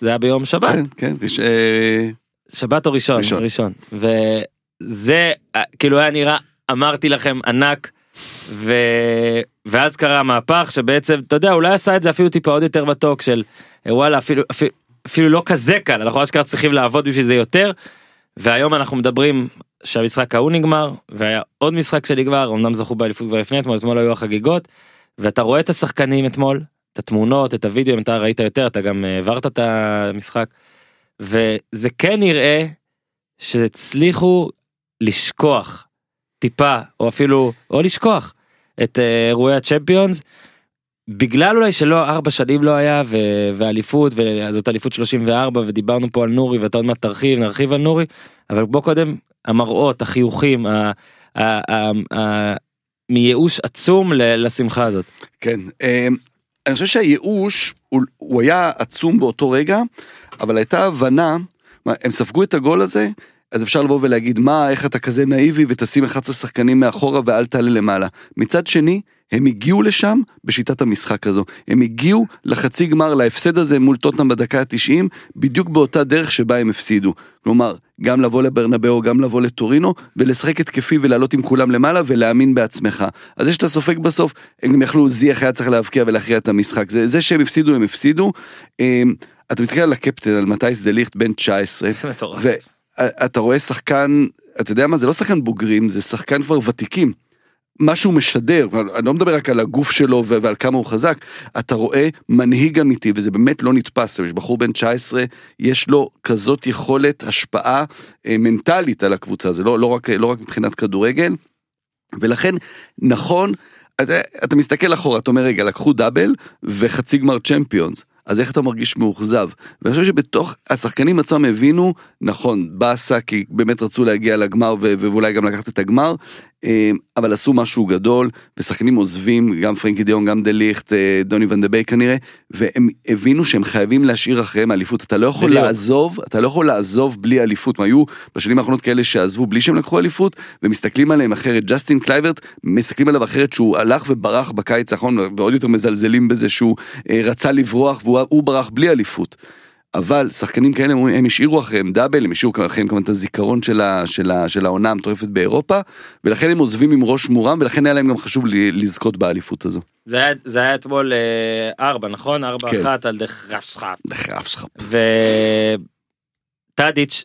זה היה ביום שבת. כן, כן, יש, אה, שבת או ראשון? ראשון. ראשון. וזה אה, כאילו היה נראה אמרתי לכם ענק ו... ואז קרה המהפך שבעצם אתה יודע אולי עשה את זה אפילו טיפה עוד יותר בטוק של אה, וואלה אפילו אפילו, אפילו לא כזה קל אנחנו אשכרה צריכים לעבוד בשביל זה יותר. והיום אנחנו מדברים שהמשחק ההוא נגמר והיה עוד משחק שנגמר אמנם זכו באליפות כבר לפני אתמול אתמול היו החגיגות ואתה רואה את השחקנים אתמול את התמונות את הוידאו אם אתה ראית יותר אתה גם אה, העברת את המשחק. וזה כן נראה שהצליחו לשכוח טיפה או אפילו או לשכוח את אה, אירועי הצ'מפיונס. בגלל אולי שלא ארבע שנים לא היה ו- ואליפות וזאת אליפות 34 ודיברנו פה על נורי ואתה עוד מעט תרחיב נרחיב על נורי אבל בוא קודם המראות החיוכים ה- ה- ה- ה- מייאוש עצום ל- לשמחה הזאת. כן. אה, אני חושב שהייאוש הוא, הוא היה עצום באותו רגע, אבל הייתה הבנה, הם ספגו את הגול הזה, אז אפשר לבוא ולהגיד מה, איך אתה כזה נאיבי ותשים 11 שחקנים מאחורה ואל תעלה למעלה. מצד שני, הם הגיעו לשם בשיטת המשחק הזו. הם הגיעו לחצי גמר, להפסד הזה מול טוטנאם בדקה ה-90, בדיוק באותה דרך שבה הם הפסידו. כלומר, גם לבוא לברנבאו, גם לבוא לטורינו, ולשחק התקפי ולעלות עם כולם למעלה ולהאמין בעצמך. אז זה שאתה סופג בסוף, הם גם יכלו, זיח היה צריך להבקיע ולהכריע את המשחק. זה, זה שהם הפסידו, הם הפסידו. אמ, אתה מסתכל על הקפטן, על מטייס דה ליכט, בן 19, ואתה רואה שחקן, אתה יודע מה, זה לא שחקן בוגרים, זה שחקן כבר ותיקים. מה שהוא משדר, אני לא מדבר רק על הגוף שלו ועל כמה הוא חזק, אתה רואה מנהיג אמיתי וזה באמת לא נתפס, יש בחור בן 19, יש לו כזאת יכולת השפעה אה, מנטלית על הקבוצה, זה לא, לא, רק, לא רק מבחינת כדורגל, ולכן נכון, אתה, אתה מסתכל אחורה, אתה אומר רגע, לקחו דאבל וחצי גמר צ'מפיונס. אז איך אתה מרגיש מאוכזב? ואני חושב שבתוך השחקנים עצמם הבינו, נכון, באסה כי באמת רצו להגיע לגמר ואולי גם לקחת את הגמר, אבל עשו משהו גדול, ושחקנים עוזבים, גם פרנקי דה יונג, גם דה ליכט, אה, דוני ון דה ביי כנראה, והם הבינו שהם חייבים להשאיר אחריהם אליפות. אתה לא יכול בדיוק. לעזוב, אתה לא יכול לעזוב בלי אליפות. היו בשנים האחרונות כאלה שעזבו בלי שהם לקחו אליפות, ומסתכלים עליהם אחרת. ג'סטין קלייברט, מסתכלים עליו אחרת שהוא הלך וברח בקיץ האחרון, ועוד יותר מזלזלים בזה שהוא אה, רצה לברוח והוא הוא ברח בלי אליפות. אבל שחקנים כאלה הם, השאירו אחריהם דאבל, הם השאירו אחריהם כמובן את הזיכרון של, ה, של, ה, של העונה המטורפת באירופה, ולכן הם עוזבים עם ראש מורם, ולכן היה להם גם חשוב לזכות באליפות הזו. זה היה זה היה אתמול אה, ארבע נכון ארבע כן. אחת על דרך רפסחט. לחרף שלך. וטאדיץ'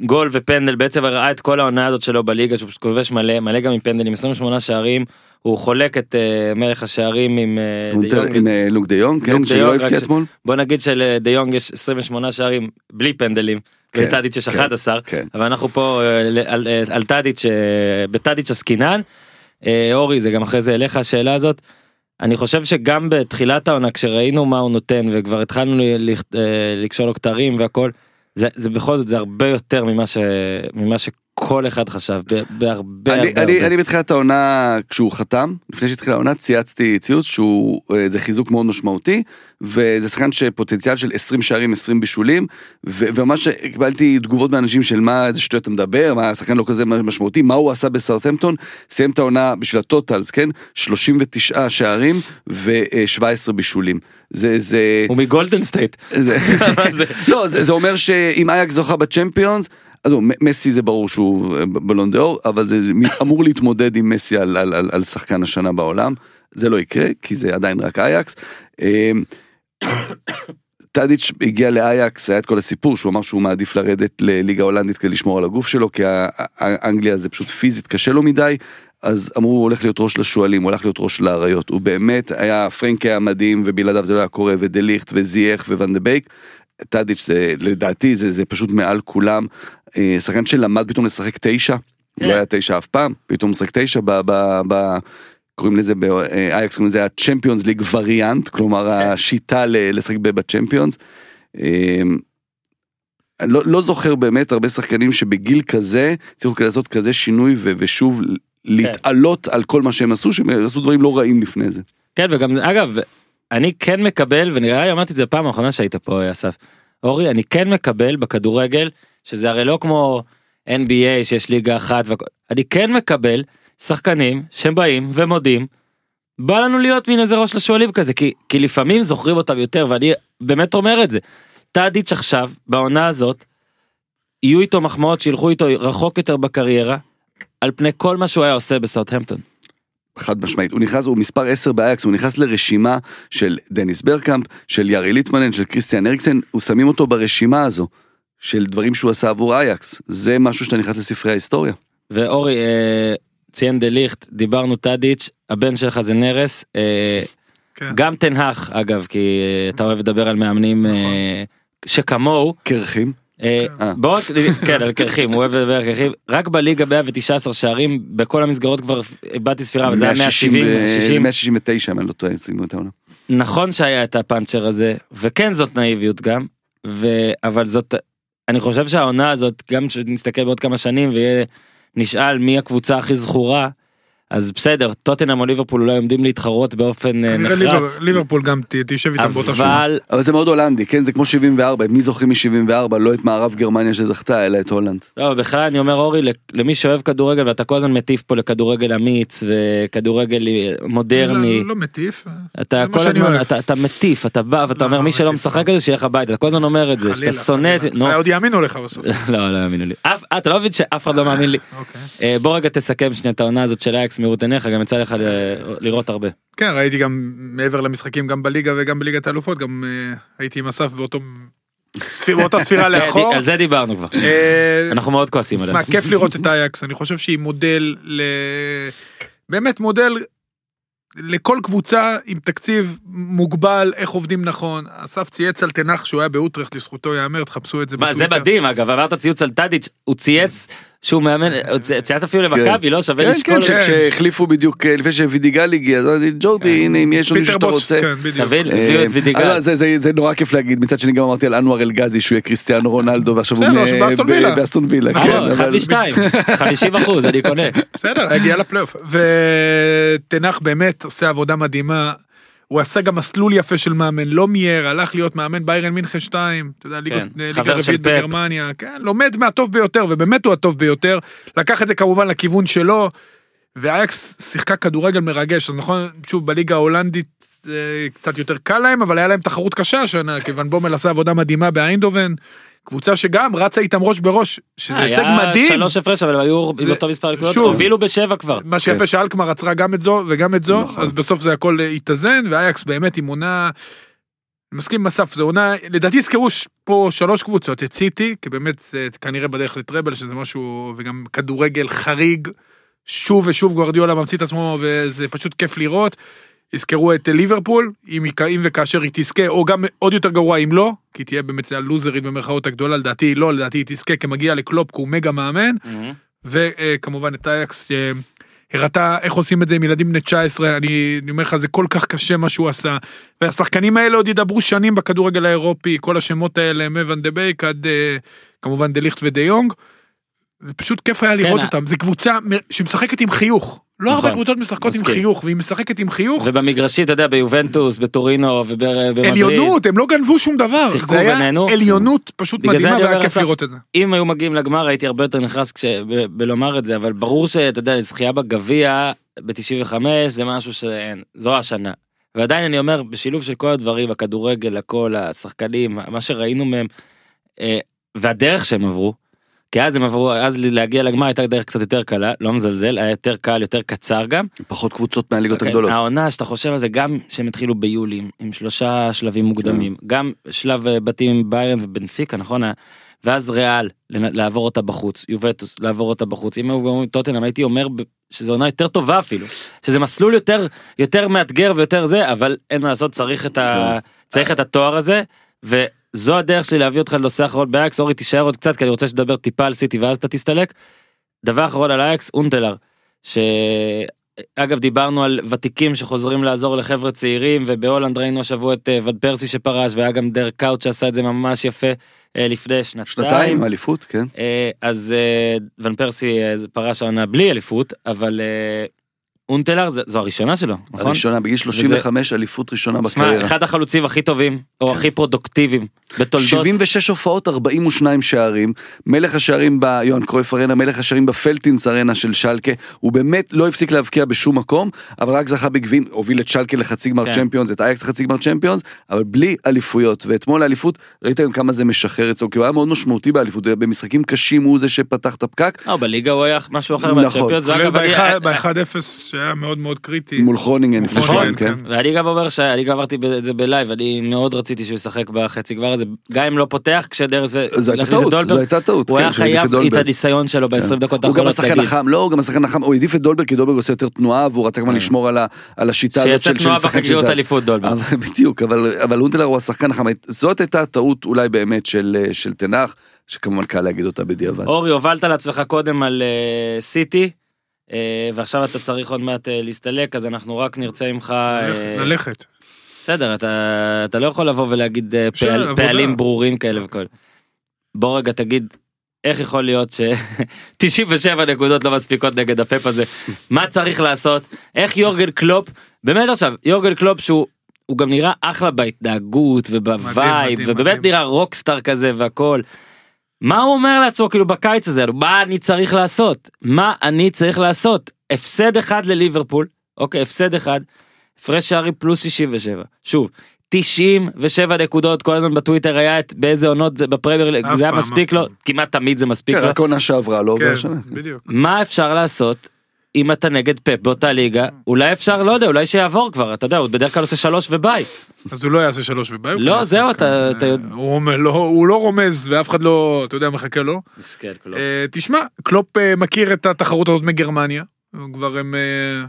גול ופנדל בעצם הראה את כל העונה הזאת שלו בליגה שהוא פשוט כובש מלא מלא גם עם פנדלים 28 שערים הוא חולק את אה, מלך השערים עם אה. עם אה, לוק דה יונג, כן, שלא יונג, הבקיע ש- אתמול. בוא נגיד שלדיונג יש 28 שערים בלי פנדלים. כן, לטאדיץ' יש כן, 11 כן. אבל אנחנו פה על, על טאדיץ' בטאדיץ' עסקינן. אורי זה גם אחרי זה אליך השאלה הזאת. אני חושב שגם בתחילת העונה כשראינו מה הוא נותן וכבר התחלנו לקשור לו כתרים והכל זה, זה בכל זאת זה הרבה יותר ממה ש... ממה שכל אחד חשב בהרבה אני, הרבה, אני, הרבה. אני בתחילת העונה כשהוא חתם לפני שהתחילה העונה צייצתי ציוץ שהוא אה, זה חיזוק מאוד משמעותי וזה שחקן שפוטנציאל של 20 שערים 20 בישולים וממש קיבלתי תגובות מאנשים של מה איזה שטויות אתה מדבר מה השחקן לא כזה משמעותי מה הוא עשה בסאות'המפטון סיים את העונה בשביל הטוטאלס כן 39 שערים ו-17 בישולים זה זה הוא מגולדן סטייט. לא, זה, זה אומר שאם אייקס זוכה בצ'מפיונס, מ- מסי זה ברור שהוא אה, בלון דה אור, אבל זה אמור להתמודד עם מסי על, על, על, על שחקן השנה בעולם. זה לא יקרה, כי זה עדיין רק אייקס. אה, טאדיץ' הגיע לאייקס, היה את כל הסיפור שהוא אמר שהוא מעדיף לרדת לליגה הולנדית כדי לשמור על הגוף שלו, כי ה- ה- אנגליה זה פשוט פיזית קשה לו מדי, אז אמרו הוא הולך להיות ראש לשועלים, הוא הולך להיות ראש לאריות, הוא באמת היה, פרנקי היה מדהים ובלעדיו זה לא היה קורה, ודה ליכט וזייח וואן דה בייק, טאדיץ' זה לדעתי זה, זה פשוט מעל כולם, שחקן שלמד פתאום לשחק תשע, כן. לא היה תשע אף פעם, פתאום משחק תשע ב... ב, ב קוראים לזה באייקס קוראים לזה הצ'מפיונס ליג וריאנט כלומר השיטה ל- לשחק ב- בצ'מפיונס. אמ, אני לא, לא זוכר באמת הרבה שחקנים שבגיל כזה צריכו לעשות כזה שינוי ו- ושוב להתעלות על כל מה שהם עשו שהם עשו דברים לא רעים לפני זה. כן וגם אגב אני כן מקבל ונראה לי אמרתי את זה פעם האחרונה שהיית פה אסף. אורי אני כן מקבל בכדורגל שזה הרי לא כמו NBA שיש ליגה אחת והכל, אני כן מקבל שחקנים שבאים ומודים. בא לנו להיות מין איזה ראש לשועלים כזה כי כי לפעמים זוכרים אותם יותר ואני באמת אומר את זה. טאדיץ' עכשיו בעונה הזאת יהיו איתו מחמאות שילכו איתו רחוק יותר בקריירה על פני כל מה שהוא היה עושה בסאוטהמפטון. חד משמעית הוא נכנס הוא מספר 10 באייקס הוא נכנס לרשימה של דניס ברקאמפ של יארי ליטמנן של קריסטיאן אריקסן הוא שמים אותו ברשימה הזו של דברים שהוא עשה עבור אייקס זה משהו שאתה נכנס לספרי ההיסטוריה. ואורי אה, ציין דה ליכט דיברנו טאדיץ' הבן שלך זה נרס אה, כן. גם תנהך אגב כי אה, אתה אוהב לדבר על מאמנים אה, שכמוהו קרחים. אה, אה. בוא רק- כן על קרחים הוא אוהב לדבר על קרחים רק בליגה 119 שערים בכל המסגרות כבר איבדתי ספירה אבל זה היה 170 160 169 אם אני לא טועה סיימו את העונה. נכון שהיה את הפאנצ'ר הזה וכן זאת נאיביות גם ו... אבל זאת אני חושב שהעונה הזאת גם שנסתכל בעוד כמה שנים ויהיה נשאל מי הקבוצה הכי זכורה אז בסדר טוטנאם או ליברפול אולי עומדים להתחרות באופן אה, נחרץ ליבר- ליברפול גם תשב איתם באותה שורה. אבל אבל זה מאוד הולנדי כן זה כמו 74 מי זוכרים מ-74 לא את מערב גרמניה שזכתה אלא את הולנד. לא בכלל אני אומר אורי למי שאוהב כדורגל ואתה כל הזמן מטיף פה לכדורגל אמיץ וכדורגל מודרני לא- לא מטיף. אתה כל הזמן אוהב. אתה, אתה מטיף אתה בא ואתה לא, אומר לא מי שלא מטיף, משחק לא. את זה שילך הביתה אתה כל הזמן אומר את זה שאתה שונא את עוד יאמינו לך בסוף. לא לא האמינו לי אה, אתה לא מבין שאף אחד לא מאמין לי אוקיי. אה, בוא רגע תסכם שנייה את העונה הזאת של אייקס מראות עיניך גם יצא לך לראות הרבה. כן ראיתי גם מעבר למשחקים גם בליגה וגם בליגת האלופות גם אה, הייתי עם אסף באותו באותה ספירה לאחור. כן, על זה דיברנו כבר אה, אנחנו מאוד כועסים עליו. מה, כיף לראות את אייקס, אני חושב שהיא מודל ל... באמת מודל לכל קבוצה עם תקציב מוגבל, איך עובדים נכון. אסף צייץ על תנח שהוא היה באוטרחט, לזכותו ייאמר, תחפשו את זה מה זה. מדהים אגב אמרת ציוץ על טאדיץ' הוא צייץ שהוא מאמן הוא צי- צייץ אפילו למכבי לא שווה כן לשקול. כן שכשהחליפו בדיוק אה, לפני שווידיגל הגיע אז אמרתי ג'ורדי הנה אם יש עוד מישהו שאתה רוצה. כן, בדיוק. תבין אה, הביאו את וידיגל. אה, זה- זה זה נורא כיף להגיד מצד שני גם אמרתי על אנואר אלגזי שהוא יהיה קריסטיאנו רונלדו ועכשיו הוא. באסטון וילה. כן, נכון, אחד משתיים 50 אחוז אני קונה. בסדר, הגיע לפלייאוף. ותנח באמת עושה עבודה מדהימה. הוא עשה גם מסלול יפה של מאמן, לא מיהר, הלך להיות מאמן ביירן מינכן 2, אתה יודע, כן, ליגה רביעית. בגרמניה, כן, לומד מהטוב ביותר, ובאמת הוא הטוב ביותר, לקח את זה כמובן לכיוון שלו, ואייקס שיחקה כדורגל מרגש, אז נכון, שוב, בליגה ההולנדית זה קצת יותר קל להם, אבל היה להם תחרות קשה השנה, כי ון בומל עשה עבודה מדהימה באיינדובן, קבוצה שגם רצה איתם ראש בראש, שזה הישג מדהים. היה שלוש הפרש אבל הם היו זה- באותו מספר נקודות. הובילו בשבע כבר. מה שיפה שאלקמר עצרה גם את זו וגם את זו, נכון. אז בסוף זה הכל התאזן, ואייקס באמת עם עונה אני מסכים עם אסף, זו עונה, לדעתי יזכרו פה שלוש קבוצות, את סיטי, כי באמת זה כנראה בדרך לטראבל, שזה משהו, וגם כדורגל חריג, שוב ושוב גוורדיולה ממציא את עצמו, וזה פשוט כיף לראות. יזכרו את ליברפול, אם, אם וכאשר היא תזכה, או גם עוד יותר גרוע אם לא, כי תהיה באמת זה הלוזרית במרכאות הגדולה, לדעתי היא לא, לדעתי היא תזכה, כי מגיע לקלופ, כי הוא מגה מאמן, וכמובן את אייקס, שהראתה איך עושים את זה עם ילדים בני 19, אני, אני אומר לך, זה כל כך קשה מה שהוא עשה. והשחקנים האלה עוד ידברו שנים בכדורגל האירופי, כל השמות האלה, מוון דה בייק עד אה, כמובן דה ליכט ודה יונג. ופשוט כיף היה לראות כן, אותם, זו קבוצה שמשחקת עם חיוך. לא הרבה נכון, קבוצות משחקות עם חיוך, והיא משחקת עם חיוך. ובמגרשי, אתה יודע, ביובנטוס, בטורינו ובמדריד. עליונות, הם לא גנבו שום דבר. שיחקו זה היה בינינו. עליונות פשוט מדהימה, והיה כיף לראות את זה. אם היו מגיעים לגמר הייתי הרבה יותר נחרץ כש... בלומר את זה, אבל ברור שאתה יודע, זכייה בגביע ב-95 זה משהו שאין, זו השנה. ועדיין אני אומר, בשילוב של כל הדברים, הכדורגל, הכל, השחקנים, מה שראינו מהם, אה, והדרך שהם עברו, כי אז הם עברו, אז להגיע לגמר הייתה דרך קצת יותר קלה, לא מזלזל, היה יותר קל, יותר קצר גם. פחות קבוצות מהליגות אוקיי, הגדולות. העונה שאתה חושב על זה גם שהם התחילו ביולי עם- שלושה שלבים מוקדמים גם שלב אה, בתים עם ביירן ובנפיקה נכון? ואז ריאל לעבור אותה בחוץ יובנטוס לעבור אותה בחוץ אם היו אומרים טוטנאם הייתי אומר שזו עונה יותר טובה אפילו שזה מסלול יותר יותר מאתגר ויותר זה אבל אין מה לעשות צריך את ה... צריך את התואר הזה וזו הדרך שלי להביא אותך לנושא האחרון באייקס אורי תישאר עוד קצת כי אני רוצה שתדבר טיפה על סיטי ואז אתה תסתלק. דבר אחרון על אייקס הונטלאר. ש... אגב דיברנו על ותיקים שחוזרים לעזור לחבר'ה צעירים ובהולנד ראינו השבוע את אה, ואן פרסי שפרש והיה גם דרק קאוט שעשה את זה ממש יפה אה, לפני שנתיים. שנתיים, אליפות, כן. אה, אז ון פרסי פרש העונה בלי אליפות אבל אונטלר זה- זו הראשונה שלו נכון? הראשונה, בגיל 35, אליפות ראשונה שמע, בקריירה. אחד החלוצים הכי טובים או הכי פרודוקטיביים בתולדות 76 הופעות, 42 שערים, מלך השערים ביוהאן קרויף ארנה, מלך השערים בפלטינס ארנה של שלקה, הוא באמת לא הפסיק להבקיע בשום מקום, אבל רק זכה בגביעים, הוביל את שלקה לחצי גמר כן. צ'מפיונס, את אייקס לחצי גמר צ'מפיונס, אבל בלי אליפויות, ואתמול האליפות, ראיתם כמה זה משחרר אצלו, כי הוא היה מאוד משמעותי באליפות, במשחקים קשים הוא זה שפתח את הפקק, אה, בליגה הוא היה משהו אחר נכון. מהצ'מפיונס, זה אגב, אני- ב-1-0 שהיה מאוד מאוד קריטי. מול חרונינגן לפני שבועיים, כן? כן. ואני גם אומר שאני גם אמרתי את זה בלייב אני מאוד רציתי שהוא ישחק בחצי גמר הזה גם אם לא פותח כשדרך זה זו הייתה טעות, זו הייתה טעות, הוא כן, היה חייב את הניסיון שלו ב-20 כן. דקות הוא גם האחרונות השחקן. החם, לא, הוא גם השחקן החם, הוא העדיף את דולברג כי דולברג עושה יותר תנועה והוא רצה כמובן לשמור על השיטה הזאת של לשחק שזז. אליפות דולברג. בדיוק, אבל אבל אונטלר הוא השחקן החם, זאת הייתה טעות אולי באמת של של תנח, שכמובן קל להגיד אותה בדיעבד. אורי הובלת לעצמך קודם על אה, סיטי אה, ועכשיו אתה צריך עוד מעט אה, להסתלק אז אנחנו רק נרצה ממך אה, ללכת. בסדר אתה אתה לא יכול לבוא ולהגיד אה, פעל-. פעלים ברורים כאלה וכל. בוא רגע תגיד איך יכול להיות ש 97 נקודות לא מספיקות נגד הפאפ הזה מה צריך לעשות איך יורגן קלופ באמת עכשיו יורגן קלופ שהוא. הוא גם נראה אחלה בהתנהגות וב vibe ובאמת מדהים. נראה rockstar כזה והכל. מה הוא אומר לעצמו כאילו בקיץ הזה? מה אני צריך לעשות? מה אני צריך לעשות? הפסד אחד לליברפול אוקיי הפסד אחד. הפרש שערים פלוס 67 שוב 97 נקודות כל הזמן בטוויטר היה את באיזה עונות זה בפרמייר ליג זה היה מספיק לו. כמעט תמיד זה מספיק כן, לו. רק עונה שעברה, לא כן, והשנה. בדיוק. מה אפשר לעשות אם אתה נגד פפ באותה ליגה אולי אפשר לא יודע אולי שיעבור כבר אתה יודע הוא בדרך כלל עושה שלוש וביי אז הוא לא יעשה שלוש ובעיות. לא, זהו, אתה-. הוא אומר, לא- הוא לא רומז ואף אחד לא, אתה יודע, מחכה לו. מסכן כלום. אה, תשמע, קלופ אה, מכיר את התחרות הזאת מגרמניה. כבר הם אה,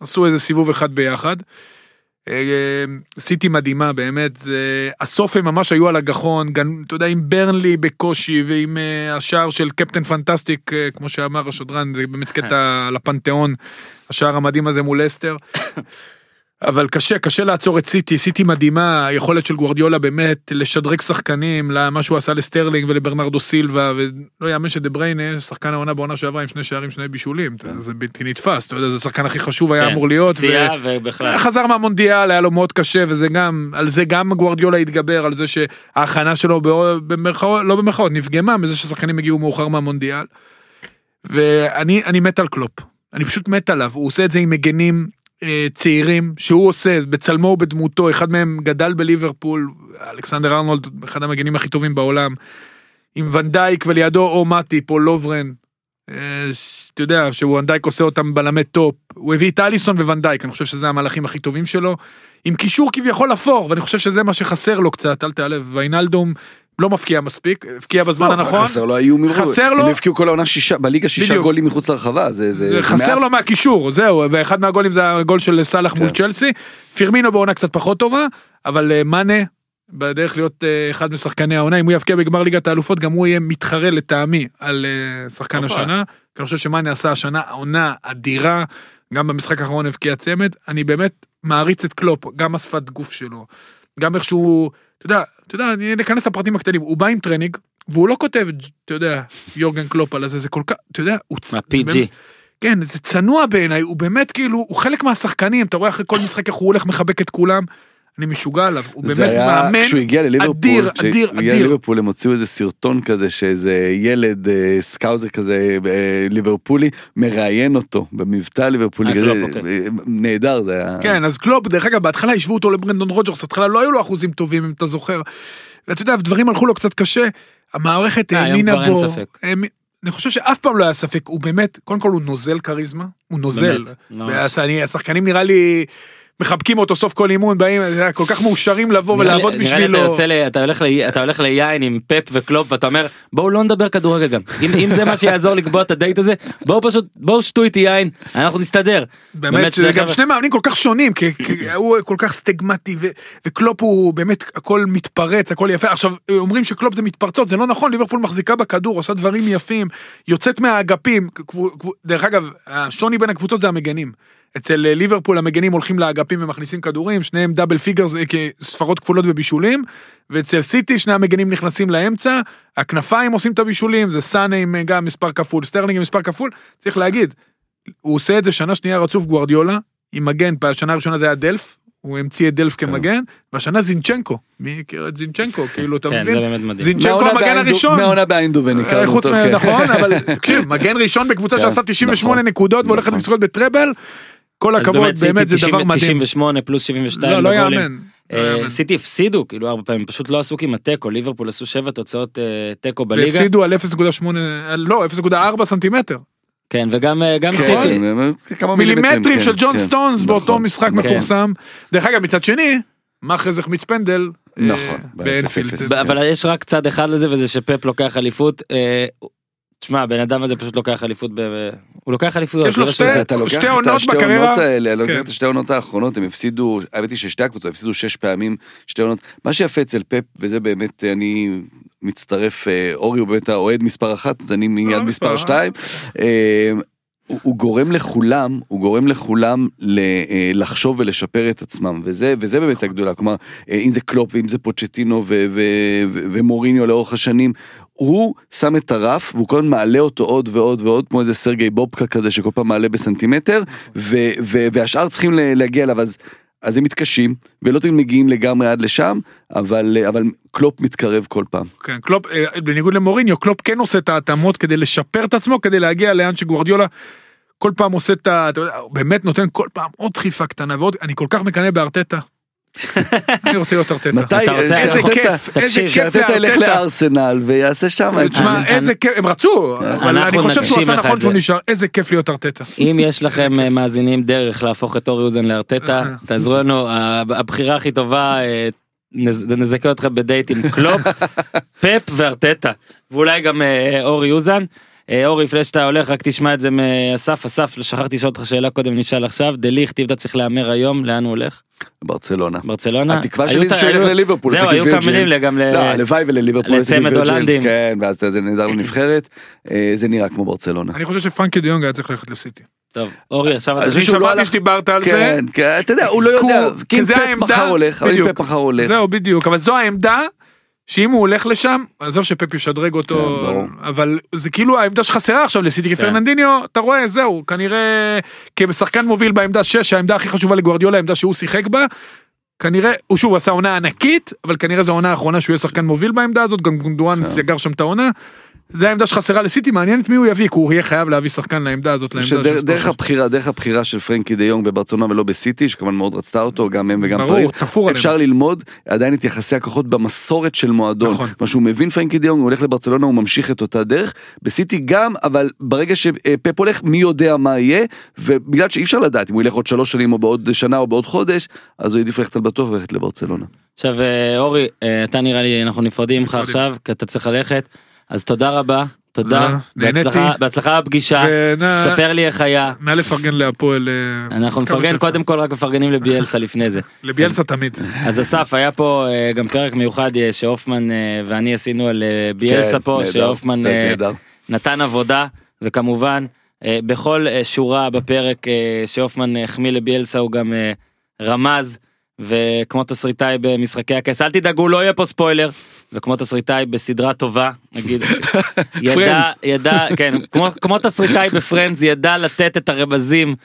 עשו איזה סיבוב אחד ביחד. אה, סיטי מדהימה באמת, זה... הסוף הם ממש היו על הגחון, גם, אתה יודע, עם ברנלי בקושי ועם אה, השער של קפטן פנטסטיק, אה, כמו שאמר השדרן, זה באמת קטע לפנתיאון, השער המדהים הזה מול לסטר. אבל קשה, קשה לעצור את סיטי, סיטי מדהימה, היכולת של גוורדיולה באמת לשדרג שחקנים, למה שהוא עשה לסטרלינג ולברנרדו סילבה, ולא יאמן שדה בריינה, שחקן העונה בעונה שעברה עם שני שערים, שני בישולים, זה בלתי נתפס, אתה יודע, זה השחקן הכי חשוב היה כן, אמור להיות. פציעה ובכלל. חזר מהמונדיאל, היה לו מאוד קשה, וזה גם, על זה גם גוורדיולה התגבר, על זה שההכנה שלו במרכאות, לא במרכאות, נפגמה מזה ששחקנים הגיעו מאוחר מהמונדיאל. ואני אני מת על קלופ, אני פשוט מת עליו, הוא עושה את זה עם מגנים צעירים, שהוא עושה, בצלמו ובדמותו, אחד מהם גדל בליברפול, אלכסנדר ארנולד, אחד המגנים הכי טובים בעולם, עם ונדייק ולידו או מאטיפ או לוברן. אה, אתה יודע, שוונדייק עושה אותם בלמי top, הוא הביא את אליסון וונדייק, אני חושב שזה המהלכים הכי טובים שלו, עם קישור כביכול אפור, ואני חושב שזה מה שחסר לו קצת, אל תיעלב, ויינלדום לא מפקיע מספיק, הבקיע בזמן לא, הנכון. חסר לו האיומים. חסר לו- הם הבקיעו כל העונה שישה, בליגה שישה בדיוק. גולים מחוץ לרחבה, זה... זה זה חסר מעט. לו מהקישור, זהו, ואחד מהגולים זה הגול של סאלח מול כן. צ'לסי. פירמינו בעונה קצת פחות טובה, אבל אה, מאנה, בדרך להיות אה, אחד משחקני העונה, אם הוא יבקיע בגמר ליגת האלופות, גם הוא יהיה מתחרה לטעמי על אה, שחקן. השנה. כי אני חושב שמאנה עשה השנה עונה אדירה, גם במשחק האחרון הבקיע צמד. אני באמת מעריץ את קלופ, גם השפת גוף שלו, גם איך שהוא, אתה יודע, אתה יודע, אני ניכנס לפרטים הקטנים, הוא בא עם טרנינג, והוא לא כותב, אתה יודע, יורגן קלופ על הזה, זה כל כך, אתה יודע, הוא... צ- זה מה-PG. כן, זה צנוע בעיניי, הוא באמת כאילו, הוא חלק מהשחקנים, אתה רואה אחרי כל משחק איך הוא הולך מחבק את כולם, אני משוגע עליו, הוא זה באמת היה מאמן כשהוא הגיע לליברפול, אדיר, כשהוא אדיר, הגיע אדיר. לליברפול הם הוציאו איזה סרטון כזה שאיזה ילד אה, סקאוזר כזה אה, ליברפולי מראיין אותו במבטא ליברפולי אה, כזה, קלופ, אוקיי. אה, נהדר זה היה. כן, אז קלופ, דרך אגב, בהתחלה השוו אותו לברנדן רוג'רס, בהתחלה לא היו לו אחוזים טובים, אם אתה זוכר. ואתה יודע, דברים הלכו לו קצת קשה, המערכת אה, היום האמינה כבר אין בו. אני חושב שאף פעם לא היה ספק, הוא באמת, קודם כל הוא נוזל כריזמה, הוא נוזל. באמת, ממש. ואז אני- השחקנים נראה לי מחבקים אותו סוף כל אימון, באים, יודע, כל כך מאושרים לבוא ולעבוד נראה לי בשבילו. אתה יוצא ל- אתה הולך ל- אתה הולך ליין עם פפ וקלופ ואתה אומר בואו לא נדבר כדורגל גם אם אם זה מה שיעזור לקבוע את הדייט הזה בואו פשוט בואו שתו איתי יין אנחנו נסתדר. באמת, שני זה גם שני מאמנים כל כך שונים, כי כי הוא כל כך פרגמטי, ו- וקלופ הוא באמת, הכל מתפרץ, הכל יפה. עכשיו, אומרים שקלופ זה מתפרצות, זה לא נכון, ליברפול מחזיקה בכדור, עושה דברים יפים, יוצאת מהאגפים. דרך אגב, השוני בין הקבוצות זה המגנים. אצל אה, ליברפול המגנים הולכים לאגפים ומכניסים כדורים, שניהם double figures, אה, ספרות כפולות בבישולים, ואצל סיטי שני המגנים נכנסים לאמצע, הכנפיים עושים את הבישולים, זה סאנה עם אה, גם מספר כפול, סטרלינג עם מספר כפול, צריך להגיד, הוא עושה את זה שנה שנייה רצוף גוארדיולה, עם מגן, בשנה הראשונה זה היה דלף, הוא המציא את דלף כמגן, והשנה זינצ'נקו, מי הכיר את זינצ'נקו, כאילו, אתה כן, מבין? זה באמת מדהים. זינצ'נקו המגן הראשון. מהעונה באיינדהובן אה, הכרנו חוץ אותו. כן. נכון, אבל תקשיב, מגן ראשון בקבוצה כן, שעשה 98 נכון. נקודות והולכת נכון. לזכות בטרבל, כל הכבוד, סיטי באמת זה 90 דבר מדהים. 98 פלוס 72 לא, לא. יאמן. לא אה, יאמן. סיטי הפסידו כאילו ארבע פעמים פשוט לא עשו כמעט תיקו ליברפול עשו שבע תוצאות אה, תיקו בליגה והפסידו על 0.8, לא, 0.4 סנטימטר. כן וגם אה, גם כן, סיטי. כמה מילימטרים כן, של ג'ון כן. סטונס באותו נכון, משחק. מפורסם. דרך אגב, מצד שני, מאחרז החמיץ פנדל. אה, נכון, באנפילד. אבל יש רק צד אחד לזה וזה שפפ לוקח אליפות. תשמע הבן אדם הזה פשוט לוקח אליפות ב... הוא לוקח אליפות. יש לו לא שתי- שזה- אתה לוקח שתי את עונות השתי בקריירה. עונות האלה, אני לוקח כן. את השתי עונות האחרונות, הם הפסידו, האמת היא ששתי הקבוצות הפסידו שש פעמים, שתי עונות. מה שיפה אצל פפ, וזה באמת, אני מצטרף, אה, אורי הוא באמת האוהד מספר אחת, אז אני מיד מספר שתיים. אה, הוא הוא גורם לכולם, הוא גורם לכולם ל- אה, לחשוב ולשפר את עצמם, וזה, וזה באמת הגדולה, כלומר, אם זה קלופ ואם זה פוצ'טינו ו- ו- ו- ומוריניו לאורך השנים, הוא שם את הרף והוא כל הזמן מעלה אותו עוד ועוד ועוד כמו איזה סרגי בובקה כזה שכל פעם מעלה בסנטימטר ו- ו- והשאר צריכים להגיע אליו אז. אז הם מתקשים ולא תמיד מגיעים לגמרי עד לשם אבל אבל קלופ מתקרב כל פעם. כן, קלופ, אה, בניגוד למוריניו, קלופ כן עושה את ההתאמות כדי לשפר את עצמו, כדי להגיע לאן שגוורדיולה כל פעם עושה את ה... באמת נותן כל פעם עוד דחיפה קטנה ועוד, אני כל כך מקנא בארטטה. אני רוצה להיות ארטטה. מתי איזה כיף, איזה תקשיב, כיף שארטטה ילך לארטטה. לארסנל ויעשה שם תשמע, איזה כיף, הם רצו, אבל אני חושב שהוא עשה נכון שהוא. נשאר, איזה כיף להיות ארטטה. אם יש לכם אה, מאזינים דרך להפוך את אורי אוזן לארטטה תעזרו לנו הבחירה הכי טובה אה, נז- נזכה אתכם בדייט עם קלופ פפ וארטטה ואולי גם אה, אורי אוזן. אה, אורי לפני שאתה הולך רק תשמע את זה מאסף אסף שכחתי לשאול אותך שאלה קודם נשאל עכשיו דה ליכט צריך להמר היום לאן הוא הולך ברצלונה. ברצלונה התקווה שלי זה שהוא ילך היו- לליברפול. זהו היו כמה. מילים גם ל- לא, הלוואי ולליברפול לצמד. הולנדים. כן, ואז זה נהדר לנבחרת. אה, זה נראה כמו ברצלונה. אני חושב שפרנקי דה יונג היה צריך ללכת לסיטי. טוב אורי עכשיו אני אתה- לא שמעתי שדיברת על זה. כן, כן, אתה יודע, הוא לא כי יודע, כי אם זה העמדה- מחר הולך, אבל אם בדיוק. פפ מחר הולך. זהו בדיוק אבל זו העמדה שאם הוא הולך לשם עזוב שפפ ישדרג אותו כן. אבל זה כאילו העמדה שחסרה עכשיו לסיטי כי כן. פרננדיניו אתה רואה זהו כנראה כשחקן מוביל בעמדה 6 העמדה הכי חשובה לגוארדיולה העמדה שהוא שיחק בה. כנראה הוא שוב עשה עונה ענקית אבל כנראה זו העונה האחרונה שהוא יהיה שחקן מוביל בעמדה הזאת גם גונדואן כן. סגר שם את העונה. זה העמדה שחסרה לסיטי, מעניין את מי הוא יביא, כי הוא יהיה חייב להביא שחקן לעמדה הזאת, לעמדה שדרך- של דרך. הבחירה, דרך הבחירה של פרנקי דה יונג בברצלונה ולא בסיטי, שכמובן מאוד רצתה אותו, גם הם וגם ברור, פריז, תפור עליהם. אפשר ללמוד עדיין את יחסי הכוחות במסורת של מועדון. נכון. מה שהוא מבין פרנקי דה יונג, הוא הולך לברצלונה, הוא ממשיך את אותה דרך, בסיטי גם, אבל ברגע שפפ הולך, מי יודע מה יהיה, ובגלל שאי אפשר לדעת אם הוא ילך עוד שלוש שנים או בעוד שנה או בעוד חודש, אז הוא העדיף ללכת על בטוח וללכת לברצלונה. עכשיו אה, אורי, אה, אתה נראה לי, אנחנו נפרדים ממך נפרדים. עכשיו, כי אתה צריך ללכת, אז תודה רבה, תודה, אה. בהצלחה- בהצלחה בפגישה, תספר לי איך היה. נא לפרגן להפועל. אה, אנחנו נפרגן. קודם כל רק מפרגנים לביאלסה לפני זה. לביאלסה תמיד. אז אסף היה פה אה, גם פרק מיוחד שהופמן ואני עשינו על אה, ביאלסה כן, פה שהופמן נהדר. נתן עבודה וכמובן בכל שורה בפרק שהופמן החמיא לביאלסה הוא גם רמז וכמו תסריטאי במשחקי הכס אל תדאגו לא יהיה פה ספוילר וכמו תסריטאי בסדרה טובה נגיד ידע. ידע כן כמו כמו תסריטאי בפרנדס ידע לתת את הרמזים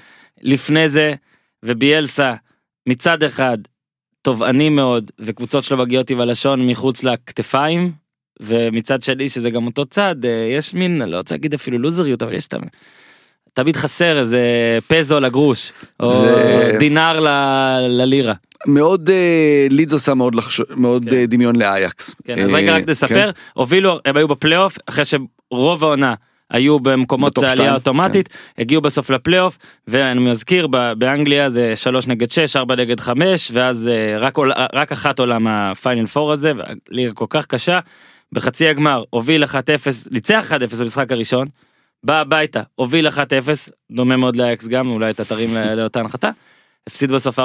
לפני זה וביאלסה מצד אחד תובעני מאוד וקבוצות שלו מגיעות עם הלשון מחוץ לכתפיים ומצד שני שזה גם אותו צד אה, יש מין לא רוצה להגיד אפילו לוזריות אבל יש תמיד. תמיד חסר איזה פזו לגרוש או זה- דינר ל- ללירה. מאוד אה, לידס עושה מאוד לחשוב, מאוד כן. אה, דמיון לאייאקס. כן, אז אה, רגע רק כן. נספר הובילו הם היו בפלייאוף אחרי שרוב העונה. היו במקומות ב top עלייה שתיים, כן. אוטומטית, הגיעו בסוף לפלייאוף, ואני מזכיר, באנגליה זה 3 נגד 6, 4 נגד 5, ואז רק, רק אחת עולה מה final 4 הזה, והליגה כל כך קשה. בחצי הגמר הוביל 1-0, ניצח 1-0 במשחק הראשון, בא הביתה, הוביל 1-0, דומה מאוד לאקס גם, אולי אתה תרים לאותה הנחתה, הפסיד בסוף 4-2,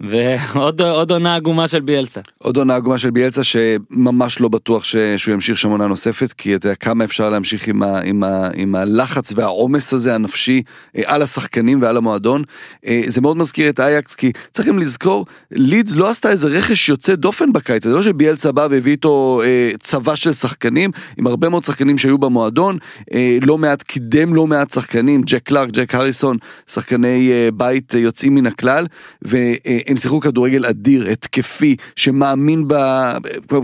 ועוד עוד עונה עגומה של ביאלסה. עוד עונה עגומה של ביאלצה שממש לא בטוח ש... שהוא ימשיך שם עונה נוספת כי אתה יודע כמה אפשר להמשיך עם, ה... עם, ה... עם הלחץ והעומס הזה הנפשי אה, על השחקנים ועל המועדון. אה, זה מאוד מזכיר את אייקס כי צריכים לזכור לידס לא עשתה איזה רכש יוצא דופן בקיץ זה לא שביאלצה בא והביא איתו אה, צבא של שחקנים עם הרבה מאוד שחקנים שהיו במועדון לא מעט קידם לא מעט שחקנים ג'ק קלארק ג'ק הריסון שחקני בית יוצאים מן הכלל והם שיחקו כדורגל אדיר התקפי שמאמין ב...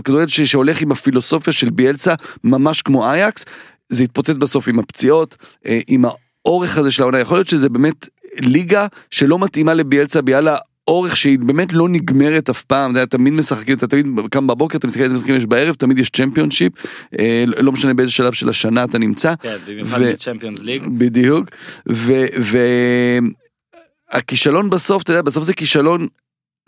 כדורגל ש- שהולך עם הפילוסופיה של ביאלצה ממש כמו אייקס. זה התפוצץ בסוף עם הפציעות אה, עם האורך הזה של העונה. יכול להיות שזה באמת ליגה שלא מתאימה לביאלצה בגלל האורך שהיא באמת לא נגמרת אף פעם, אתה יודע, תמיד משחקים, אתה תמיד קם בבוקר, אתה מסתכל איזה משחקים יש בערב, תמיד יש צ'מפיונשיפ, אה, לא משנה באיזה שלב של השנה אתה נמצא. כן, במיוחד ו- בצ'מפיונס ליג. בדיוק, והכישלון בסוף, אתה יודע, בסוף זה כישלון,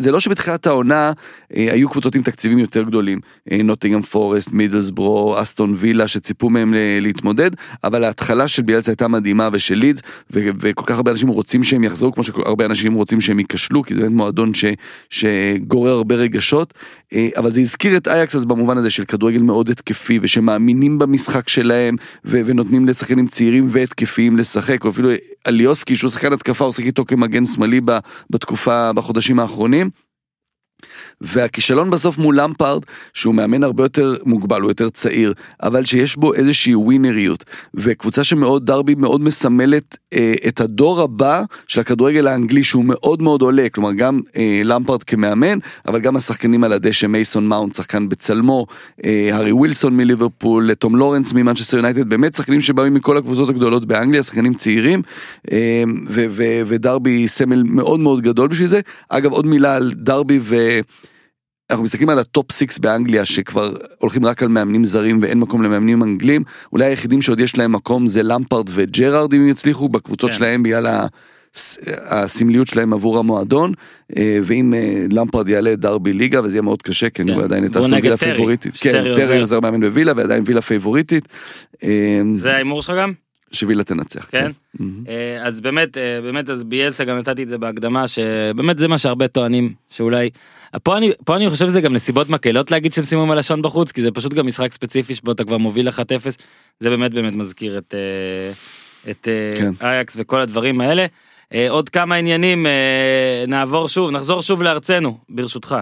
זה לא שבתחילת העונה אה, היו קבוצות עם תקציבים יותר גדולים, אה, נוטינגרם פורסט, מידלסברו, אסטון וילה, שציפו מהם ל- להתמודד, אבל ההתחלה של ביאלצה הייתה מדהימה ושל לידס, ו- וכל כך הרבה אנשים רוצים שהם יחזרו, כמו שהרבה אנשים רוצים שהם ייכשלו, כי זה באמת מועדון ש- שגורר הרבה רגשות, אה, אבל זה הזכיר את אייקס אז במובן הזה של כדורגל מאוד התקפי, ושמאמינים במשחק שלהם, ו- ונותנים לשחקנים צעירים והתקפיים לשחק, או אפילו אליוסקי שהוא שחקן התקפה, הוא שחק איתו כמגן שמאלי בתקופה, בחודשים האחרונים. והכישלון בסוף מול למפארד, שהוא מאמן הרבה יותר מוגבל, הוא יותר צעיר, אבל שיש בו איזושהי ווינריות, וקבוצה שמאוד דרבי מאוד מסמלת אה, את הדור הבא של הכדורגל האנגלי שהוא מאוד מאוד עולה, כלומר גם אה, למפארד כמאמן, אבל גם השחקנים על הדשא, מייסון מאונט, שחקן בצלמו, אה, הארי ווילסון מליברפול, תום לורנס ממנצ'סטר יונייטד, באמת שחקנים שבאים מכל הקבוצות הגדולות באנגליה, שחקנים צעירים, אה, ודרבי סמל מאוד מאוד גדול בשביל זה. אגב עוד מילה על דרבי ו... אנחנו מסתכלים על ה top 6 באנגליה שכבר הולכים רק על מאמנים זרים ואין מקום למאמנים אנגלים אולי היחידים שעוד יש להם מקום זה למפארד וג'רארד אם יצליחו בקבוצות כן. שלהם בגלל ה- הסמליות שלהם עבור המועדון אה, ואם אה, לאמפרד יעלה דרבי ליגה וזה יהיה מאוד קשה כי כן. הוא עדיין את אסטון וילה פייבוריטית. כן. טרי עוזר מאמן בווילה ועדיין וילה פייבוריטית. אה, זה ההימור שלך גם? שווילה תנצח. כן. מהמם. אה, אז באמת, אה, באמת, אז ביאלסה גם נתתי את זה בהקדמה, שבאמת זה מה שהרבה טוענים, שאולי... פה אני, פה אני חושב שזה גם נסיבות מקלות להגיד שהם סיימו עם הלשון בחוץ, כי זה פשוט גם משחק ספציפי שבו אתה כבר מוביל 1-0, זה באמת באמת מזכיר את, אה, את כן. אייקס וכל הדברים האלה. עוד כמה עניינים, נעבור שוב, נחזור שוב לארצנו, ברשותך.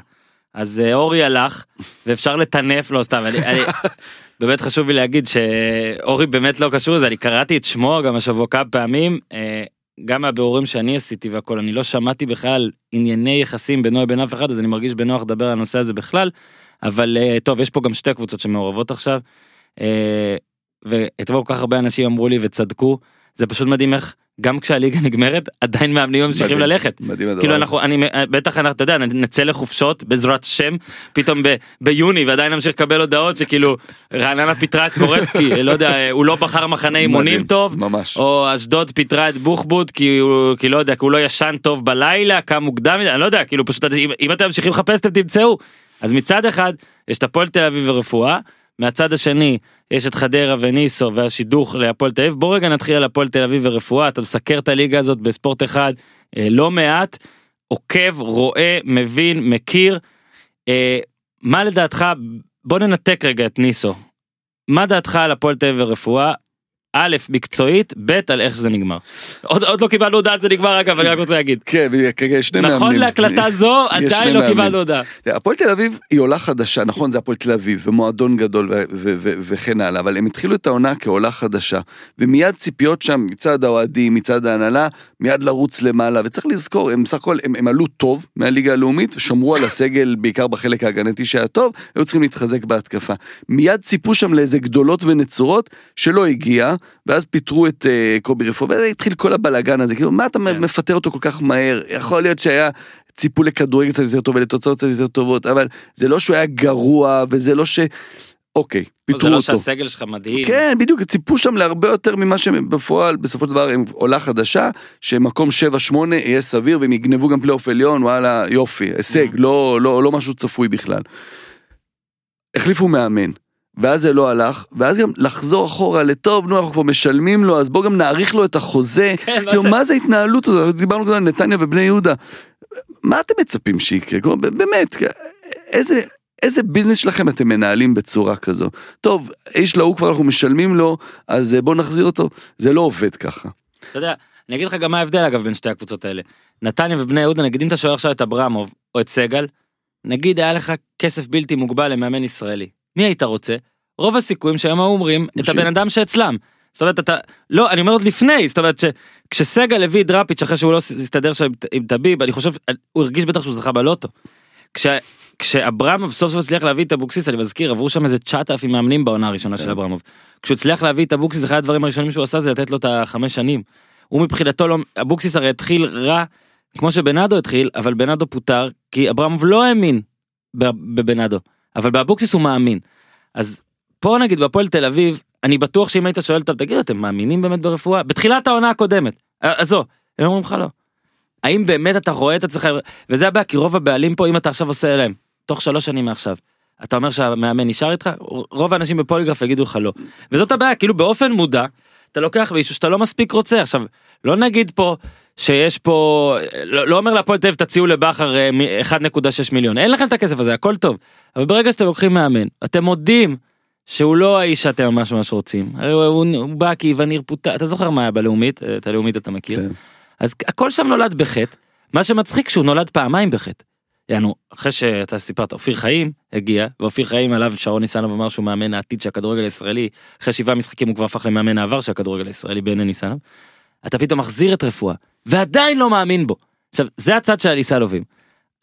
אז אורי הלך, ואפשר לטנף, לא סתם, אני, אני, באמת חשוב לי להגיד שאורי באמת לא קשור לזה, אני קראתי את שמו גם השבוע כמה פעמים, אה, גם מהבירורים שאני עשיתי והכל, אני לא שמעתי בכלל ענייני יחסים בינו לבין אף אחד, אז אני מרגיש בנוח לדבר על הנושא הזה בכלל, אבל אה, טוב, יש פה גם שתי קבוצות שמעורבות עכשיו. אה, ואתמול כל כך הרבה אנשים אמרו לי וצדקו, זה פשוט מדהים איך גם כשהליגה נגמרת עדיין מאמנים ממשיכים. ללכת. מדהים הדבר כאילו הזה. אנחנו, אני, בטח אנחנו, אתה יודע, נצא לחופשות בעזרת השם, פתאום ב, ביוני ועדיין נמשיך לקבל הודעות שכאילו רעננה פיטרה את קורצקי, לא יודע, הוא לא בחר מחנה אימונים טוב, ממש. או אשדוד פיטרה את בוחבוט כי הוא, כי לא יודע, כי הוא לא ישן טוב בלילה, קם מוקדם, אני לא יודע, כאילו פשוט, אם, אם אתם ממשיכים לחפש אתם תמצאו. אז מצד אחד, יש את הפועל תל אביב ורפואה, מהצד השני, יש את חדרה וניסו והשידוך להפועל תל אביב. בוא רגע נתחיל על הפועל תל אביב ורפואה, אתה מסקר את הליגה הזאת בספורט אחד, אה, לא מעט, עוקב, רואה, מבין, מכיר. אה, מה לדעתך, בוא ננתק רגע את ניסו. מה דעתך על הפועל תל אביב ורפואה? א', מקצועית, ב', על איך שזה נגמר. עוד, עוד לא קיבלנו הודעה זה נגמר אגב, אני רק רוצה להגיד. כן, כרגע יש שני מאמנים. נכון להקלטה זו, עדיין לא. קיבלנו הודעה. הפועל תל אביב היא עולה חדשה, נכון זה הפועל תל אביב ומועדון גדול וכן הלאה, אבל הם התחילו את העונה כעולה חדשה, ומיד ציפיות שם מצד האוהדים, מצד ההנהלה, מיד לרוץ למעלה, וצריך לזכור, הם בסך הכל, הם, הם עלו טוב מהליגה הלאומית, שמרו על הסגל בעיקר בחלק ההגנתי שהיה טוב, היו צריכים להתחזק בהתקפה. מיד ציפו שם לאיזה גדולות ונצורות שלא הגיע, ואז פיטרו את uh, קובי רפואה, והתחיל כל הבלאגן הזה, כאילו מה אתה כן. מפטר אותו כל כך מהר, יכול להיות שהיה... ציפו לכדורגל קצת יותר טוב ולתוצאות קצת יותר טובות, אבל זה לא שהוא היה גרוע, וזה לא ש... אוקיי, זה פיטרו לא אותו. שהסגל שלך מדהים. כן, בדיוק, ציפו שם להרבה יותר ממה שבפועל, בסופו של דבר, הם עולה חדשה, שמקום 7-8 יהיה סביר, והם יגנבו גם פלייאוף עליון, וואלה, יופי, הישג, ממ. לא, לא, לא משהו צפוי בכלל. החליפו מאמן. ואז זה לא הלך, ואז גם לחזור אחורה לטוב, נו אנחנו כבר משלמים לו, אז בוא גם נאריך לו את החוזה. כן, מה כאילו, זה? מה זה ההתנהלות הזאת? דיברנו כבר על נתניה ובני יהודה. מה אתם מצפים שיקרה? כלומר, באמת, איזה, איזה ביזנס שלכם אתם מנהלים בצורה כזו? טוב, איש להוא כבר אנחנו משלמים לו, אז אה, בוא נחזיר אותו. זה לא עובד ככה. אתה יודע, אני אגיד לך גם מה ההבדל אגב בין שתי הקבוצות האלה. נתניה ובני יהודה, נגיד אם אתה שואל עכשיו את אברמוב או את סגל, נגיד היה לך כסף בלתי מוגבל למאמן ישראלי. מי היית רוצה? רוב הסיכויים שהיום היו אומרים את. הבן אדם שאצלם. זאת אומרת אתה, לא, אני אומר עוד לפני, זאת אומרת שכשסגל הביא את דראפיץ' אחרי שהוא לא הסתדר שם עם- טביב, אני חושב, הוא הרגיש בטח שהוא זכה בלוטו. כש... כשאברמוב סוף סוף הצליח להביא את אבוקסיס, אני מזכיר, עברו שם איזה 9,000 מאמנים בעונה הראשונה של אברמוב. כשהוא הצליח להביא את אבוקסיס, אחד הדברים הראשונים שהוא עשה זה לתת לו את החמש שנים. הוא מבחינתו לא, אבוקסיס הרי התחיל רע, כמו שבנאדו התחיל, אבל בנאדו פוטר, כי אברמוב לא האמין בבנאדו, אבל באבוקסיס הוא מאמין. אז פה נגיד בהפועל תל אביב, אני בטוח שאם היית שואל אותם, תגידו, אתם מאמינים באמת ברפואה? בתחילת העונה הקודמת, אה, עזוב, הם אומרים לך לא. האם באמת אתה רואה את עצמך, וזה הבעיה, כי רוב הבעלים פה, אם אתה עכשיו עושה להם, תוך שלוש שנים מעכשיו, אתה אומר שהמאמן נשאר איתך, רוב האנשים בפוליגרף יגידו לך לא. וזאת הבעיה, כאילו באופן מודע, אתה לוקח מישהו שאתה לא מספיק רוצה. עכשיו, לא נגיד פה שיש פה, לא, לא אומר להפועל תל אביב תציעו לבכר אה, מ- 1.6 מיליון, אין לכם את הכסף הזה, הכל טוב. אבל ברגע שאתם לוקחים מאמן, אתם מודים שהוא לא האיש שאתם ממש ממש רוצים. הרי הוא, הוא, הוא בא כי וניר פוטר, אתה זוכר מה היה בלאומית? אה, את הלאומית אתה מכיר. כן. אז הכל שם נולד בחטא, מה שמצחיק שהוא נולד פעמיים בחטא. יענו, אחרי שאתה סיפרת, אופיר חיים הגיע, ואופיר חיים עליו שרון ניסנוב אמר שהוא מאמן העתיד של הכדורגל הישראלי, אחרי שבעה משחקים הוא כבר הפך למאמן העבר של הכדורגל הישראלי בעיני ניסנוב. אתה פתאום מחזיר את רפואה, ועדיין לא מאמין בו. עכשיו, זה הצד של הניסנובים.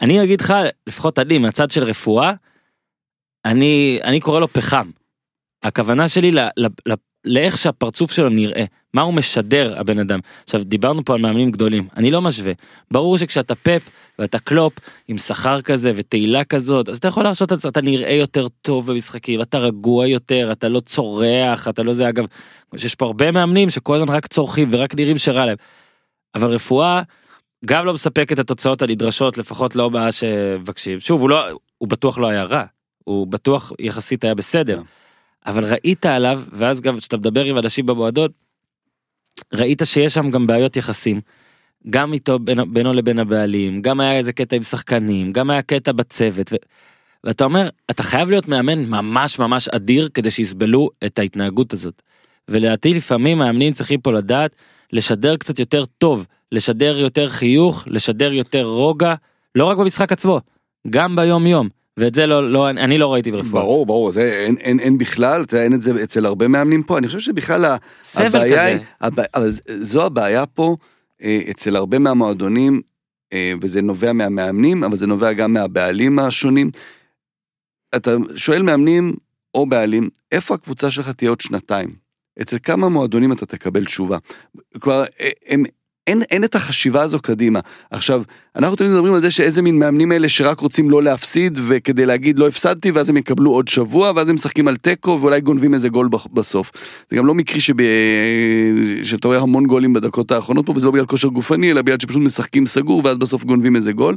אני אגיד לך, לפחות אני, מהצד של רפואה, אני, אני קורא לו פחם. הכוונה שלי ל, ל, ל, לאיך שהפרצוף שלו נראה, מה הוא משדר הבן אדם. עכשיו דיברנו פה על מאמנים גדולים, אני לא משווה. ברור שכשאתה פפ ואתה קלופ עם שכר כזה ותהילה כזאת, אז אתה יכול להרשות את זה, אתה נראה יותר טוב במשחקים, אתה רגוע יותר, אתה לא צורח, אתה לא זה אגב, יש פה הרבה מאמנים שכל הזמן רק צורכים ורק נראים שרע להם. אבל רפואה גם לא מספק את התוצאות הנדרשות, לפחות לא מה שמבקשים. שוב, הוא לא, הוא בטוח לא היה רע, הוא בטוח יחסית היה בסדר. כן. אבל ראית עליו, ואז גם כשאתה מדבר עם אנשים במועדון, ראית שיש שם גם בעיות יחסים. גם איתו, בינו, בינו לבין הבעלים, גם היה איזה קטע עם שחקנים, גם היה קטע בצוות. ו... ואתה אומר, אתה חייב להיות מאמן ממש ממש אדיר כדי שיסבלו את ההתנהגות הזאת. ולדעתי לפעמים מאמנים צריכים פה לדעת לשדר קצת יותר טוב, לשדר יותר חיוך, לשדר יותר רוגע, לא רק במשחק עצמו, גם ביום יום. ואת זה לא, לא, אני לא ראיתי ברפואה. ברור, ברור, זה אין, אין, אין בכלל, אתה אין את זה אצל הרבה מאמנים פה, אני חושב שבכלל סבל הבעיה כזה. היא, הבע- אבל זו הבעיה פה אצל הרבה מהמועדונים, אה, וזה נובע מהמאמנים, אבל זה נובע גם מהבעלים השונים. אתה שואל מאמנים או בעלים, איפה הקבוצה שלך תהיה עוד שנתיים? אצל כמה מועדונים אתה תקבל תשובה. כלומר, הם, אין, אין את החשיבה הזו קדימה. עכשיו, אנחנו תמיד מדברים על זה שאיזה מין מאמנים אלה שרק רוצים לא להפסיד, וכדי להגיד לא הפסדתי, ואז הם יקבלו עוד שבוע, ואז הם משחקים על תיקו, ואולי גונבים איזה גול בסוף. זה גם לא מקרי שב... שאתה רואה המון גולים בדקות האחרונות פה, וזה לא בגלל כושר גופני, אלא בגלל שפשוט משחקים סגור, ואז בסוף גונבים איזה גול.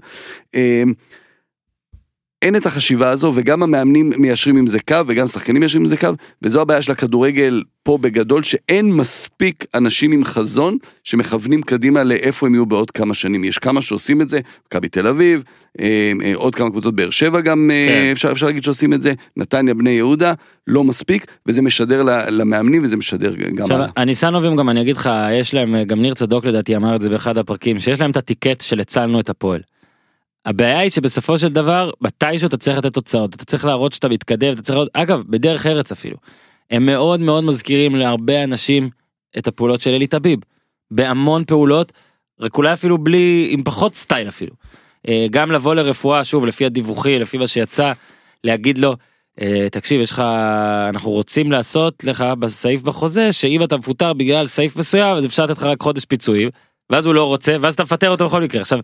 אין את החשיבה הזו, וגם המאמנים מיישרים עם זה קו, וגם שחקנים מיישרים עם זה קו, וזו הבעיה של הכדורגל פה בגדול, שאין מספיק אנשים עם חזון שמכוונים קדימה לאיפה הם יהיו בעוד כמה שנים. יש כמה שעושים את זה, מכבי תל אביב, אה, אה, עוד כמה קבוצות, באר שבע גם, אה, כן. אפשר, אפשר להגיד שעושים את זה, נתניה, בני יהודה, לא מספיק, וזה משדר למאמנים וזה משדר גם עכשיו. הניסנובים גם אני אגיד לך יש להם גם ניר צדוק לדעתי אמר את זה באחד הפרקים שיש להם את הטיקט של הצלנו את הפועל. הבעיה היא שבסופו של דבר מתישהו אתה צריך לתת תוצאות אתה צריך להראות שאתה מתקדם אתה צריך לראות אגב בדרך ארץ אפילו. הם מאוד מאוד מזכירים להרבה אנשים את הפעולות של אלי טביב. בהמון פעולות רק אולי אפילו בלי עם פחות סטייל אפילו. אה, גם לבוא לרפואה שוב לפי הדיווחי לפי מה שיצא להגיד לו אה, תקשיב יש לך אנחנו רוצים לעשות לך בסעיף בחוזה שאם אתה מפוטר בגלל סעיף מסוים אז אפשר לתת לך רק חודש פיצויים ואז הוא לא רוצה ואז אתה מפטר אותו בכל מקרה עכשיו.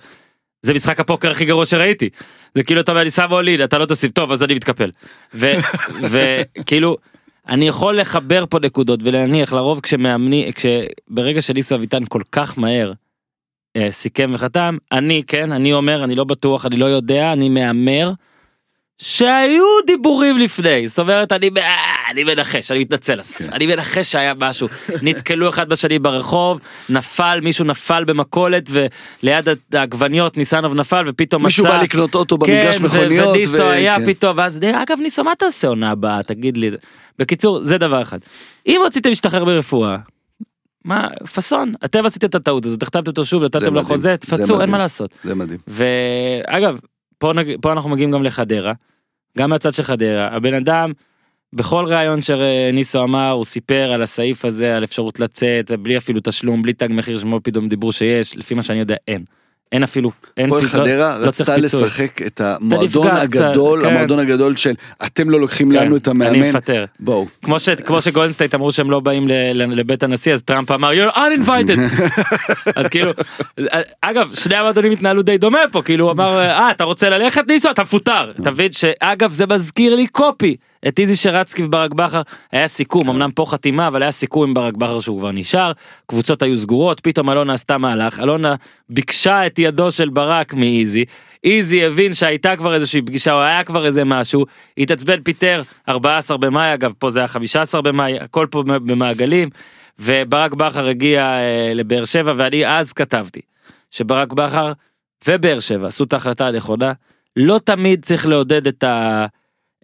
זה משחק הפוקר הכי גרוע שראיתי. זה כאילו אתה אומר אני שם אוליד אתה לא תשים. טוב אז אני מתקפל. וכאילו אני יכול לחבר פה נקודות ולהניח לרוב כשמאמני כשברגע שניסו אביטן כל כך מהר אה, סיכם וחתם אני כן אני אומר אני לא בטוח אני לא יודע אני מהמר. שהיו דיבורים לפני. זאת אומרת אני אני מנחש אני מתנצל אסף אני מנחש שהיה משהו נתקלו אחד בשני ברחוב נפל מישהו נפל במכולת וליד העגבניות ניסנוב נפל ופתאום מישהו מצא בא לקנות אוטו במגרש כן, ו- מכוניות. וניסו ו- היה כן. פתאום ואז אגב ניסו מה תעשה עונה הבאה תגיד לי בקיצור זה דבר אחד אם רציתם להשתחרר ברפואה. מה פאסון אתם עשיתם את הטעות הזאת החתמתם אותו שוב נתתם לו חוזה זה תפצו אין. מה לעשות זה מדהים. ואגב פה, נג... פה אנחנו מגיעים גם לחדרה גם מהצד של חדרה הבן אדם בכל ראיון שניסו אמר הוא סיפר על הסעיף הזה על אפשרות לצאת בלי אפילו תשלום בלי תג מחיר שמאוד פתאום דיברו שיש לפי מה שאני יודע אין. אין אפילו אין חדרה לא צריך רצתה פיצוי. לשחק את המועדון הגדול, כן. המועדון הגדול של אתם לא לוקחים כן, לנו את אני המאמן. מפטר. בואו. כמו ש... כמו שגולדסטייט אמרו שהם לא באים לבית הנשיא אז טראמפ אמר you're uninvited. אז כאילו אגב שני המועדונים התנהלו די דומה פה כאילו הוא אמר אה אתה רוצה ללכת ניסו אתה מפוטר אתה מבין שאגב זה מזכיר לי קופי את איזי שרצקי וברק בכר היה סיכום אמנם פה חתימה אבל היה סיכום עם ברק בכר שהוא כבר נשאר קבוצות היו סגורות פתאום אלונה עשתה מהלך אלונה ביקשה את ידו של ברק מאיזי איזי הבין שהייתה כבר איזושהי פגישה או היה כבר איזה משהו התעצבן פיטר 14 במאי אגב פה זה היה 15 במאי הכל פה במעגלים וברק בכר הגיע אה, לבאר שבע ואני אז כתבתי שברק בכר ובאר שבע עשו את ההחלטה הנכונה לא תמיד צריך לעודד את ה...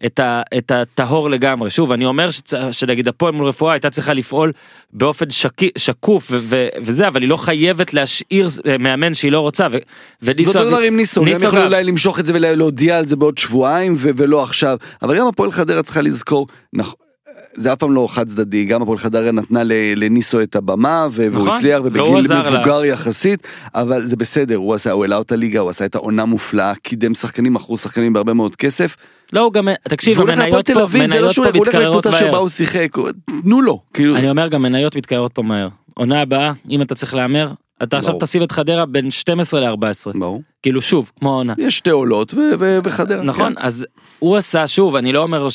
את, ה, את הטהור לגמרי שוב אני אומר שצ, שנגיד הפועל מול רפואה הייתה צריכה לפעול באופן שקי, שקוף ו, ו, וזה אבל היא לא חייבת להשאיר אה, מאמן שהיא לא רוצה ו, זה וניסו אותו דבר עם ניסו, ניסו יכולים גם. אולי למשוך את זה ולהודיע על זה בעוד שבועיים ו- ולא עכשיו, אבל גם הפועל חדרה צריכה לזכור, נכ- זה אף פעם לא חד צדדי, גם הפועל חדרה נתנה לניסו את הבמה והוא נכון, הצליח ובגיל עזר לה. מבוגר יחסית, אבל זה בסדר, הוא עשה, הוא העלה אותה ליגה, הוא עשה את העונה מופלאה, קידם שחקנים, מכרו שחקנים בהרבה מאוד כסף, לא הוא גם תקשיב המניות תל פה אביב, זה לא מניות שהוא פה הולך מתקררות לקבוצה שבה מהר הוא שיחק, תנו לו, כאילו, אני אומר גם מניות מתקררות פה מהר עונה הבאה אם אתה צריך להמר אתה עכשיו. תשים את חדרה בין 12 ל-14 ברור. כאילו שוב כמו העונה. יש שתי עולות וחדרה. נכון כן. אז הוא עשה שוב אני לא אומר.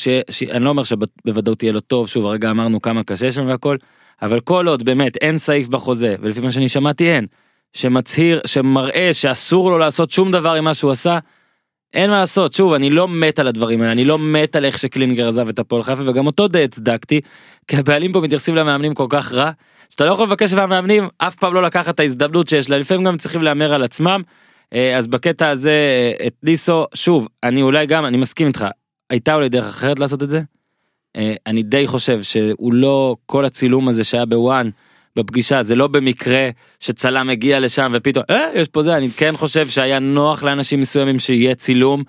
אני לא אומר שבוודאות יהיה לו טוב שוב הרגע אמרנו כמה קשה שם והכל אבל כל עוד באמת אין סעיף בחוזה ולפי מה שאני שמעתי אין שמצהיר שמראה שאסור לו לעשות שום דבר עם מה שהוא עשה. אין מה לעשות שוב אני לא מת על הדברים האלה אני לא מת על איך שקלינגר עזב את הפועל חיפה וגם אותו די הצדקתי כי הבעלים פה מתייחסים למאמנים כל כך רע שאתה לא יכול לבקש מהמאמנים אף פעם לא לקחת את ההזדמנות שיש להם לפעמים גם צריכים להמר על עצמם. אה, אז בקטע הזה אה, את ניסו שוב אני אולי גם אני מסכים איתך הייתה אולי דרך אחרת לעשות את זה. אה, אני די חושב שהוא לא כל הצילום הזה שהיה בוואן בפגישה זה לא במקרה שצלם הגיע לשם ופתאום אה, יש פה זה אני כן חושב שהיה נוח לאנשים מסוימים שיהיה צילום.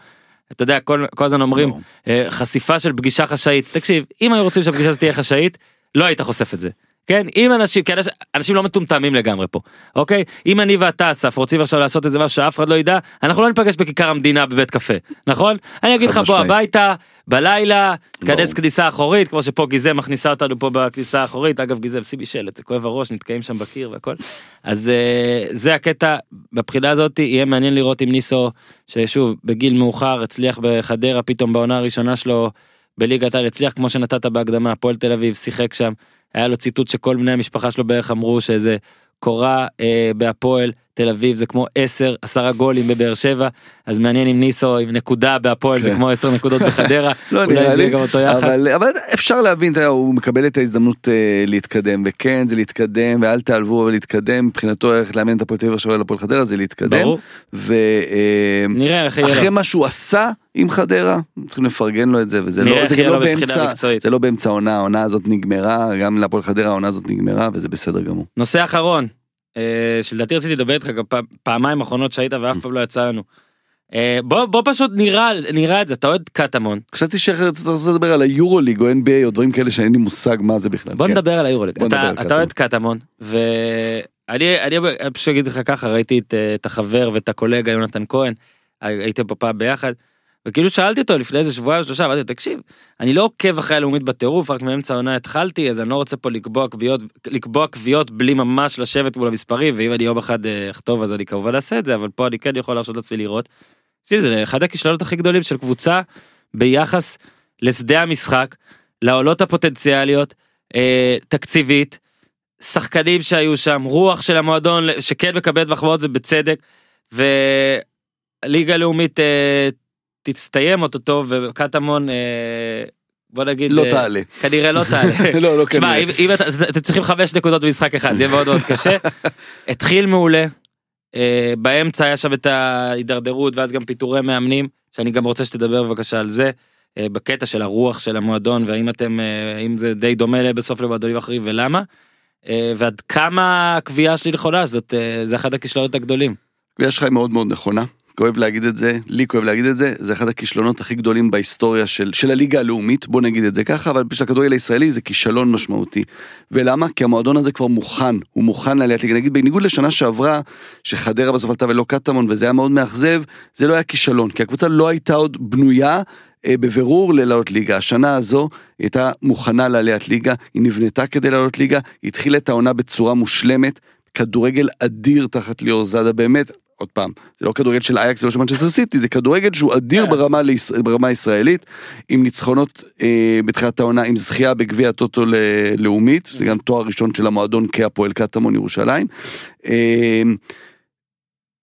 אתה יודע כל, כל הזמן אומרים ברור. אה, חשיפה של פגישה חשאית תקשיב אם היו רוצים שהפגישה הזאת תהיה חשאית לא היית חושף את זה. כן אם אנשים כי אנשים- אנשים לא מטומטמים לגמרי פה אוקיי? אם אני ואתה אסף רוצים עכשיו לעשות איזה משהו שאף אחד לא ידע אנחנו לא ניפגש בכיכר המדינה בבית קפה נכון? אני אגיד לך בוא. הביתה בלילה ברור. כניסה אחורית כמו שפה גיזם מכניסה אותנו פה בכניסה האחורית. אגב גיזם שימי שלט זה כואב הראש נתקעים שם בקיר והכל. אז אה, זה הקטע מבחינה הזאת יהיה מעניין לראות אם ניסו ששוב בגיל מאוחר הצליח בחדרה פתאום בעונה הראשונה שלו בליגת העל הצליח כמו שנתת בהקדמה הפועל תל אביב שיחק שם היה לו ציטוט שכל בני המשפחה שלו בערך אמרו שזה קורה אה, בהפועל תל אביב זה כמו 10 10 גולים בבאר שבע אז מעניין אם ניסו עם נקודה בהפועל זה כן. כמו 10 נקודות בחדרה לא אולי זה גם אותו יחס. אבל, אבל אפשר להבין, אתה הוא מקבל את ההזדמנות אה, להתקדם, וכן זה להתקדם, ואל תעלבו אבל להתקדם, מבחינתו איך לאמן את הפועל תל אביב עכשיו לפועל חדרה זה להתקדם, ברור נראה איך יהיה ואחרי לו. מה שהוא עשה עם חדרה, צריכים לפרגן לו את זה, וזה לא, זה לא באמצע, מקצועית. זה לא באמצע העונה, העונה הזאת נגמרה, גם להפועל חדרה העונה הזאת נגמרה, וזה בסדר גמור. נושא אחרון אה, שלדעתי רציתי לדבר איתך גם פעמיים אחרונות שהיית ואף פעם לא יצא לנו. אה, בוא בוא פשוט נראה נראה את זה אתה אוהד קטמון חשבתי שאתה רוצה לדבר על היורוליג או NBA או דברים כאלה שאין לי מושג מה זה בכלל. בוא כן. נדבר על היורוליג אתה. אוהד קטמון ואני אני פשוט אגיד לך ככה ראיתי את אה, את החבר ואת הקולגה יונתן כהן הייתם פה פעם ביחד. וכאילו שאלתי אותו לפני איזה שבועיים שלושה אמרתי לו תקשיב אני לא עוקב אחרי הלאומית בטירוף רק מאמצע העונה התחלתי אז אני לא רוצה פה לקבוע קביעות לקבוע קביעות בלי ממש לשבת מול המספרים ואם אני יום אחד אה, אכתוב אז אני כמובן אעשה את זה אבל פה אני כן יכול להרשות לעצמי לראות. תקשיב, זה אחד הכישלונות הכי גדולים של קבוצה ביחס לשדה המשחק לעולות הפוטנציאליות אה, תקציבית שחקנים שהיו שם רוח של המועדון שכן מקבלת מחמאות ובצדק וליגה לאומית אה, תסתיים אוטוטו וקטמון אה, בוא נגיד לא אה, תעלה. כנראה לא תעלה. לא, לא כנראה. אם, אם אתה, אתם צריכים חמש נקודות במשחק אחד, זה יהיה מאוד מאוד קשה. התחיל מעולה, אה, באמצע היה שם את ההידרדרות ואז גם פיטורי מאמנים, שאני גם רוצה שתדבר בבקשה על זה, בקטע של הרוח של המועדון, והאם אתם, אם זה די דומה בסוף למועדונים אחרים ולמה, ועד כמה הקביעה שלי נכונה, זאת, זה אחד הכישלונות הגדולים. הקביעה שלך היא מאוד מאוד נכונה. כואב להגיד את זה, לי כואב להגיד את זה, זה אחד הכישלונות הכי גדולים בהיסטוריה של, של הליגה הלאומית, בוא נגיד את זה ככה, אבל בשביל הכדורגל הישראלי זה כישלון משמעותי. ולמה? כי המועדון הזה כבר מוכן, הוא מוכן לעליית ליגה. נגיד בניגוד לשנה שעברה, שחדרה בסוף עלתה ולא קטמון, וזה היה מאוד מאכזב, זה לא היה כישלון, כי הקבוצה לא הייתה עוד בנויה אה, בבירור ללעלות ליגה. השנה הזו הייתה מוכנה לעליית ליגה, היא נבנתה כדי לעלות ליגה, התחילה את העונה בצורה מושלמת, כדורגל אדיר תחת ליאור זאדה, באמת, עוד פעם, זה לא כדורגל של אייקס, זה לא של מנצ'סטר סיטי, זה כדורגל שהוא אדיר ברמה, ליש... ברמה הישראלית, עם ניצחונות אה, בתחילת העונה, עם זכייה בגביע הטוטו ל- לאומית, זה גם תואר ראשון של המועדון כהפועל קטמון ירושלים. אה,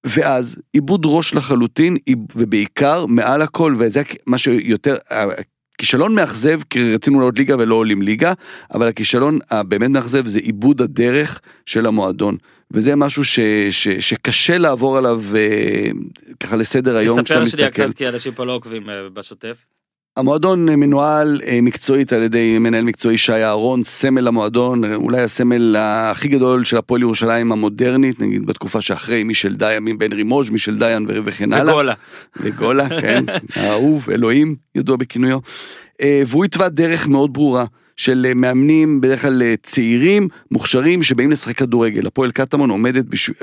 ואז איבוד ראש לחלוטין, ובעיקר מעל הכל, וזה מה שיותר, כישלון מאכזב, כי רצינו לעלות ליגה ולא עולים ליגה, אבל הכישלון הבאמת מאכזב זה איבוד הדרך של המועדון. וזה משהו ש, ש, שקשה לעבור עליו אה, ככה לסדר היום כשאתה תספר שנייה מסתכל. קצת כי אנשים פה לא עוקבים אה, בשוטף. המועדון מנוהל אה, מקצועית על ידי מנהל מקצועי שי אהרון, סמל המועדון, אולי הסמל הכי גדול של הפועל ירושלים המודרנית, נגיד בתקופה שאחרי מישל דיין, בן רימוז', מישל דיין וכן הלאה. וגולה. וגולה, כן, האהוב, אלוהים, ידוע בכינויו. אה, והוא התווה דרך מאוד ברורה של אה, מאמנים, בדרך כלל אה, צעירים, מוכשרים, שבאים לשחק כדורגל. הפועל קטמון עומדת בשביל...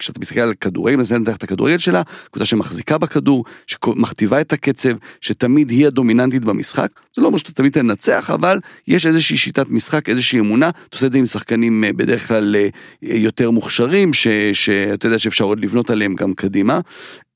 כשאתה מסתכל על כדורגל, מנסה לנתח את הכדורגל שלה, קבוצה שמחזיקה בכדור, שמכתיבה את הקצב, שתמיד היא הדומיננטית במשחק. זה לא אומר שאתה תמיד תנצח, אבל יש איזושהי שיטת משחק, איזושהי אמונה, אתה עושה את זה עם שחקנים אה, בדרך כלל אה, יותר מוכשרים, שאתה יודע שאפשר עוד לבנות עליהם גם קדימה.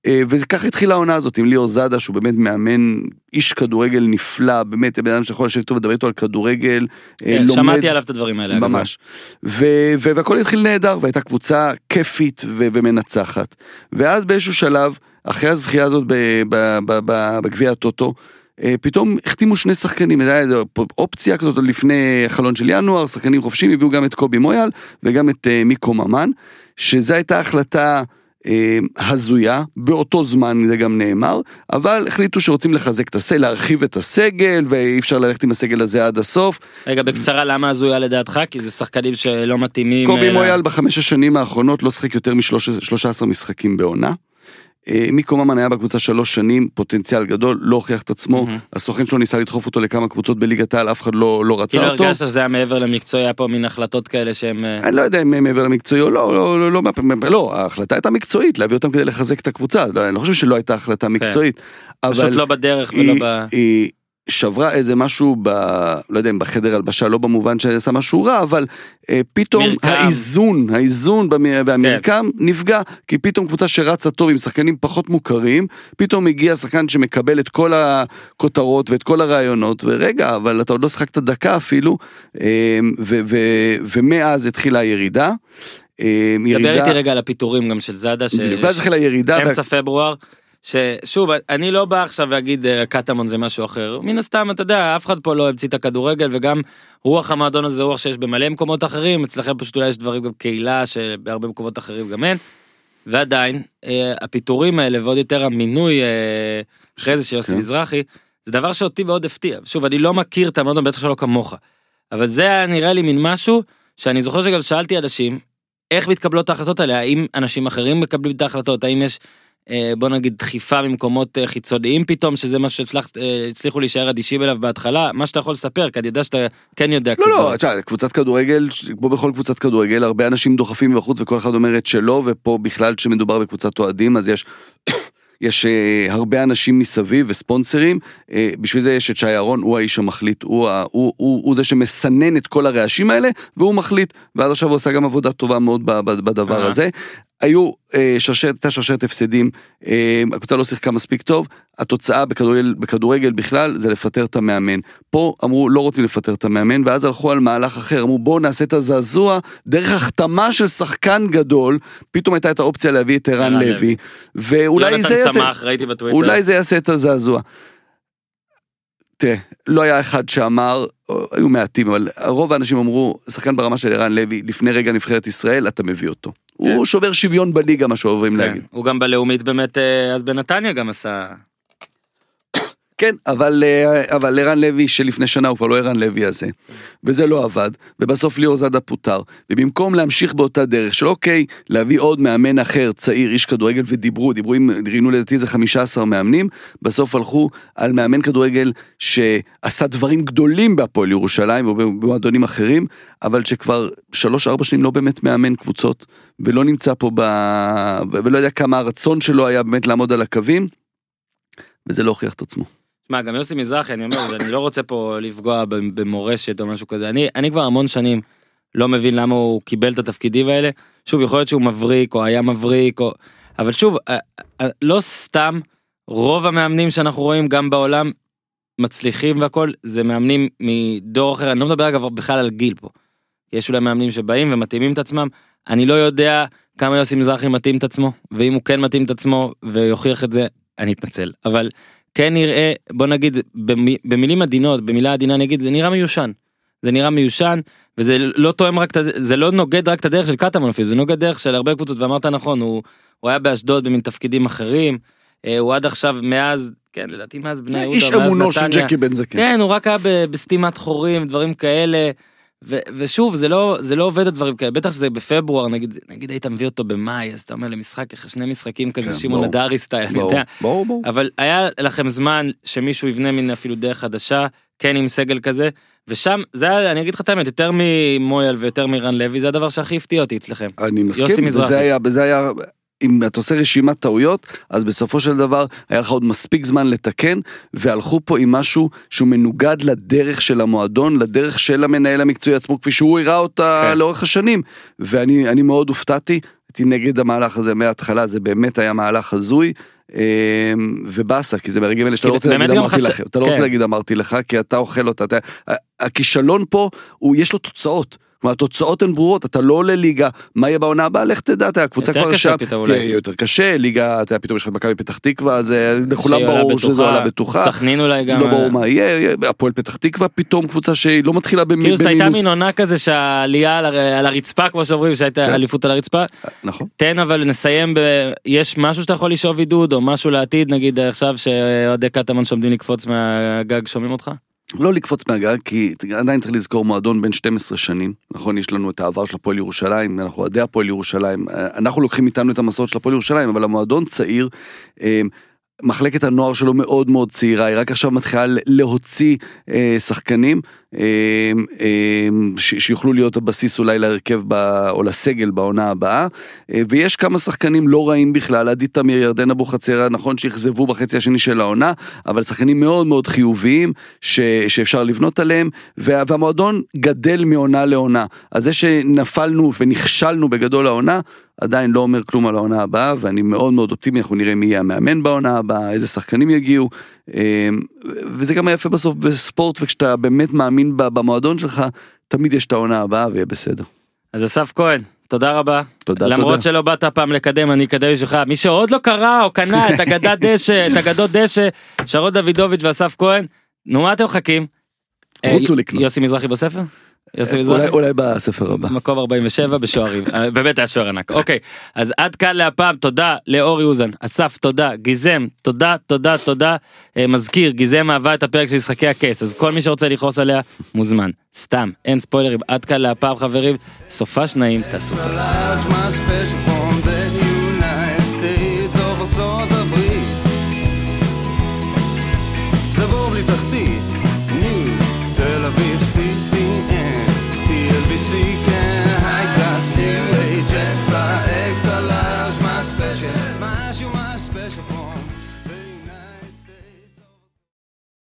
אה, וככה התחילה העונה הזאת עם ליאור זאדה שהוא באמת מאמן איש כדורגל נפלא באמת בן אדם שיכול לשבת איתו ולדבר איתו על כדורגל. אה, כן, לומד- שמעתי עליו את הדברים האלה. ממש. ו- ו- והכל התחיל נהדר והייתה קבוצה כיפית ו- ומנצחת. ואז באיזשהו שלב אחרי הזכייה הזאת ב- ב- ב- ב- בגביע הטוטו. אה, פתאום החתימו שני שחקנים, הייתה אופציה כזאת לפני החלון של ינואר, שחקנים חופשיים, הביאו גם את קובי מויאל וגם את אה, מיקו ממן, שזו הייתה החלטה אה, הזויה, באותו זמן זה גם נאמר, אבל החליטו שרוצים לחזק את הסגל, להרחיב את הסגל, ואי אפשר ללכת עם הסגל הזה עד הסוף. רגע בקצרה למה הזויה לדעתך כי זה שחקנים שלא מתאימים. קובי אה, מויאל בחמש השנים האחרונות לא שיחק יותר מ-13 משחקים בעונה. אה, מיקו ממן היה בקבוצה שלוש שנים, פוטנציאל גדול, לא הוכיח את עצמו, מהמם. הסוכן שלו ניסה לדחוף אותו לכמה קבוצות בליגת העל, אף אחד לא, לא רצה כאילו אותו. הרגשת שזה היה מעבר למקצוע, היה פה מין החלטות כאלה שהם... אה, אני לא יודע אם מעבר למקצועי או לא, לא, לא, לא, לא, לא, ההחלטה הייתה מקצועית, להביא אותם כדי לחזק את הקבוצה, לא, אני לא חושב שלא הייתה החלטה מקצועית, כן. פשוט לא בדרך ולא היא, ב... היא שברה איזה משהו ב... לא יודע אם בחדר הלבשה, לא במובן שעשה משהו רע, אבל אה, פתאום מרקם. האיזון, האיזון במ- והמרקם כן. נפגע, כי פתאום קבוצה שרצה טוב עם שחקנים פחות מוכרים, פתאום הגיע שחקן שמקבל את כל הכותרות ואת כל הרעיונות, ורגע, אבל אתה עוד לא שיחקת דקה אפילו, אה, ו- ו- ומאז התחילה הירידה. אה, דבר איתי רגע על הפיטורים גם של זאדה, ש... ואז התחילה ירידה. אמצע פברואר. ששוב אני לא בא עכשיו להגיד אה, קטמון זה משהו אחר. מן הסתם אתה יודע אף אחד פה לא המציא את הכדורגל וגם רוח המועדון הזה רוח שיש במלא מקומות אחרים. אצלכם פשוט אולי יש דברים גם קהילה שבהרבה מקומות אחרים גם אין. ועדיין אה, הפיטורים האלה ועוד יותר המינוי אה, אחרי זה של יוסי כן. מזרחי זה דבר שאותי מאוד הפתיע. שוב אני לא מכיר את המועדון בטח שלא כמוך. אבל זה היה נראה לי מין משהו שאני זוכר שגם שאלתי אנשים איך מתקבלות ההחלטות האלה? האם אנשים אחרים מקבלים את ההחלטות? האם יש בוא נגיד דחיפה ממקומות אה, חיצוניים פתאום שזה משהו שהצליחו להישאר אדישים אליו בהתחלה מה שאתה יכול לספר כי אני יודע שאתה כן יודע קצת לא, לא, דברים. תשמע, קבוצת כדורגל, כמו בכל קבוצת כדורגל, הרבה אנשים דוחפים מבחוץ וכל אחד אומר את שלו, ופה בכלל כשמדובר בקבוצת אוהדים, אז יש... יש אה, הרבה אנשים מסביב וספונסרים, אה, בשביל זה יש את שי אהרון, הוא האיש המחליט, הוא, ה- הוא, הוא, הוא זה שמסנן את כל הרעשים האלה, והוא מחליט, ועד עכשיו הוא עשה גם עבודה טובה מאוד בדבר אה. הזה. היו אה, שרשרת, הייתה שרשרת הפסדים, אה, הקבוצה לא שיחקה מספיק טוב, התוצאה בכדורגל, בכדורגל בכלל זה לפטר את המאמן. פה אמרו לא רוצים לפטר את המאמן, ואז הלכו על מהלך אחר, אמרו בואו נעשה את הזעזוע דרך החתמה של שחקן גדול, פתאום הייתה את האופציה להביא את ערן לוי, לוי. ואולי זה יעשה, שמח אולי זה יעשה את הזעזוע. תראה, לא היה אחד שאמר, היו מעטים, אבל רוב האנשים אמרו, שחקן ברמה של ערן לוי, לפני רגע נבחרת ישראל, אתה מביא אותו. הוא שובר שוויון בליגה, מה שאוהבים כן. להגיד. הוא גם בלאומית באמת אה, אז בנתניה גם עשה כן, אבל, אה, אבל ערן לוי שלפני שנה הוא כבר לא ערן לוי הזה, וזה לא עבד, ובסוף ליאור זאדה פוטר, ובמקום להמשיך באותה דרך של אוקיי, להביא עוד מאמן אחר, צעיר, איש כדורגל, ודיברו, דיברו עם, ראיינו לדעתי איזה 15 מאמנים, בסוף הלכו על מאמן כדורגל שעשה דברים גדולים בהפועל ירושלים ובמועדונים אחרים, אבל שכבר 3-4 שנים לא באמת מאמן קבוצות, ולא נמצא פה ב... ולא יודע כמה הרצון שלו היה באמת לעמוד על הקווים, וזה לא הוכיח את עצמו. שמע, גם יוסי מזרחי, אני אומר, אני לא רוצה פה לפגוע במורשת או משהו כזה. אני, אני כבר המון שנים לא מבין למה הוא קיבל את התפקידים האלה. שוב, יכול להיות שהוא מבריק או היה מבריק, או... אבל שוב, לא סתם רוב המאמנים שאנחנו רואים גם בעולם מצליחים והכל, זה מאמנים מדור אחר, אני לא מדבר אגב בכלל על גיל פה. יש אולי מאמנים שבאים ומתאימים את עצמם, אני לא יודע כמה יוסי מזרחי מתאים את עצמו, ואם הוא כן מתאים את עצמו ויוכיח את זה, אני אתנצל. אבל כן נראה, בוא נגיד, במי- במילים עדינות, במילה עדינה נגיד, זה נראה מיושן. זה נראה מיושן, וזה לא תואם רק, זה לא נוגד רק את הדרך של קטמון אפילו, זה נוגד דרך של הרבה קבוצות, ואמרת נכון, הוא, הוא היה באשדוד במין תפקידים אחרים, אה, הוא עד עכשיו מאז, כן, לדעתי מאז בני יהודה, איש אמונו של. ג'קי בן זקן. כן, הוא רק היה בסתימת חורים, דברים כאלה. ו- ושוב, זה לא, זה לא עובד הדברים כאלה, בטח שזה בפברואר, נגיד, נגיד היית מביא אותו במאי, אז אתה אומר למשחק, אחרי שני משחקים כזה, כן, שמעון. נדרי סטייל, אני יודע. ברור, ברור. אבל היה לכם זמן שמישהו יבנה מין אפילו דרך חדשה, כן עם סגל כזה, ושם, זה היה, אני אגיד לך את האמת, יותר ממויאל ויותר מרן לוי, זה הדבר שהכי הפתיע אותי אצלכם. אני מסכים. וזה היה, וזה היה, אם אתה עושה רשימת טעויות, אז בסופו של דבר היה לך עוד מספיק זמן לתקן, והלכו פה עם משהו שהוא מנוגד לדרך של המועדון, לדרך של המנהל המקצועי עצמו, כפי שהוא הראה אותה כן. לאורך השנים. ואני אני מאוד הופתעתי, הייתי נגד המהלך הזה מההתחלה, זה באמת היה מהלך הזוי. אמ, ובאסה כי זה ברגעים האלה שאתה לא רוצה להגיד אמרתי לך אתה לא כן. רוצה להגיד אמרתי לך כי אתה אוכל אותה הכישלון פה הוא יש לו תוצאות. כלומר, התוצאות הן ברורות, אתה לא עולה ליגה, מה יהיה בעונה הבאה, לך תדע, אתה הקבוצה יותר כבר קשה שם, פתאום תהיה אולי. יותר קשה, ליגה, אתה פתאום יש לך את מכבי פתח תקווה, אז אה, לכולם ברור שזו עולה בטוחה, סכנין אולי גם. לא ברור מה יהיה, הפועל פתח תקווה פתאום קבוצה שהיא לא מתחילה במי- כאילו זאת הייתה במינוס, מין עונה כזה שהעלייה על הר- על הרצפה, כמו שאומרים, שהייתה כן. אליפות על הרצפה. נכון, תן אבל נסיים. יש משהו שאתה יכול לשאוב עידוד או משהו לעתיד נגיד עכשיו שאוהדי קטמון שעומדים לקפוץ מהגג שומעים אותך? לא לקפוץ מהגג, כי עדיין צריך לזכור מועדון בן 12 שנים, נכון? יש לנו את העבר של הפועל ירושלים, אנחנו אוהדי הפועל ירושלים, אנחנו לוקחים איתנו את המסורת של הפועל ירושלים, אבל המועדון צעיר, אה, מחלקת הנוער שלו מאוד מאוד צעירה, היא רק עכשיו מתחילה להוציא אה, שחקנים אה, אה, ש- שיוכלו להיות הבסיס אולי להרכב ב, או לסגל בעונה הבאה, אה, ויש כמה שחקנים לא רעים בכלל, עדי תמיר, ירדן אבוחצירא, נכון שאכזבו בחצי השני של העונה, אבל שחקנים מאוד מאוד חיוביים ש, שאפשר לבנות עליהם, וה, והמועדון גדל מעונה לעונה. אז זה שנפלנו ונכשלנו בגדול העונה, עדיין לא אומר כלום על העונה הבאה, ואני מאוד מאוד אופטימי, אנחנו נראה מי יהיה המאמן בעונה הבאה, איזה שחקנים יגיעו, אה, וזה גם היפה בסוף בספורט, וכשאתה באמת מאמין במועדון שלך, תמיד יש את העונה הבאה ויהיה בסדר. אז אסף כהן, תודה רבה. תודה, למרות תודה. שלא באת הפעם לקדם, אני אקדם בשבילך. מי שעוד לא קרא או קנה את אגדת דשא, את אגדות דשא, שרון דוידוביץ' ואסף כהן, נו מה אתם מחכים? רוצו אה, לקנות. יוסי מזרחי בספר? יוסי אולי, מזרחי? אולי בספר הבא. מקום 47 בשוערים, אה, באמת היה שוער ענק. אוקיי, אז עד כאן להפעם, תודה לאורי אוזן, אסף תודה, גיזם, תודה, תודה, תודה. אה, מזכיר, גיזם אהבה את הפרק של משחקי הכס, אז כל מי שרוצה לכעוס עליה, מוזמן. סתם, אין ספוילרים, עד כאן להפעם חברים, סופה שניים, תעשו טוב. large, my special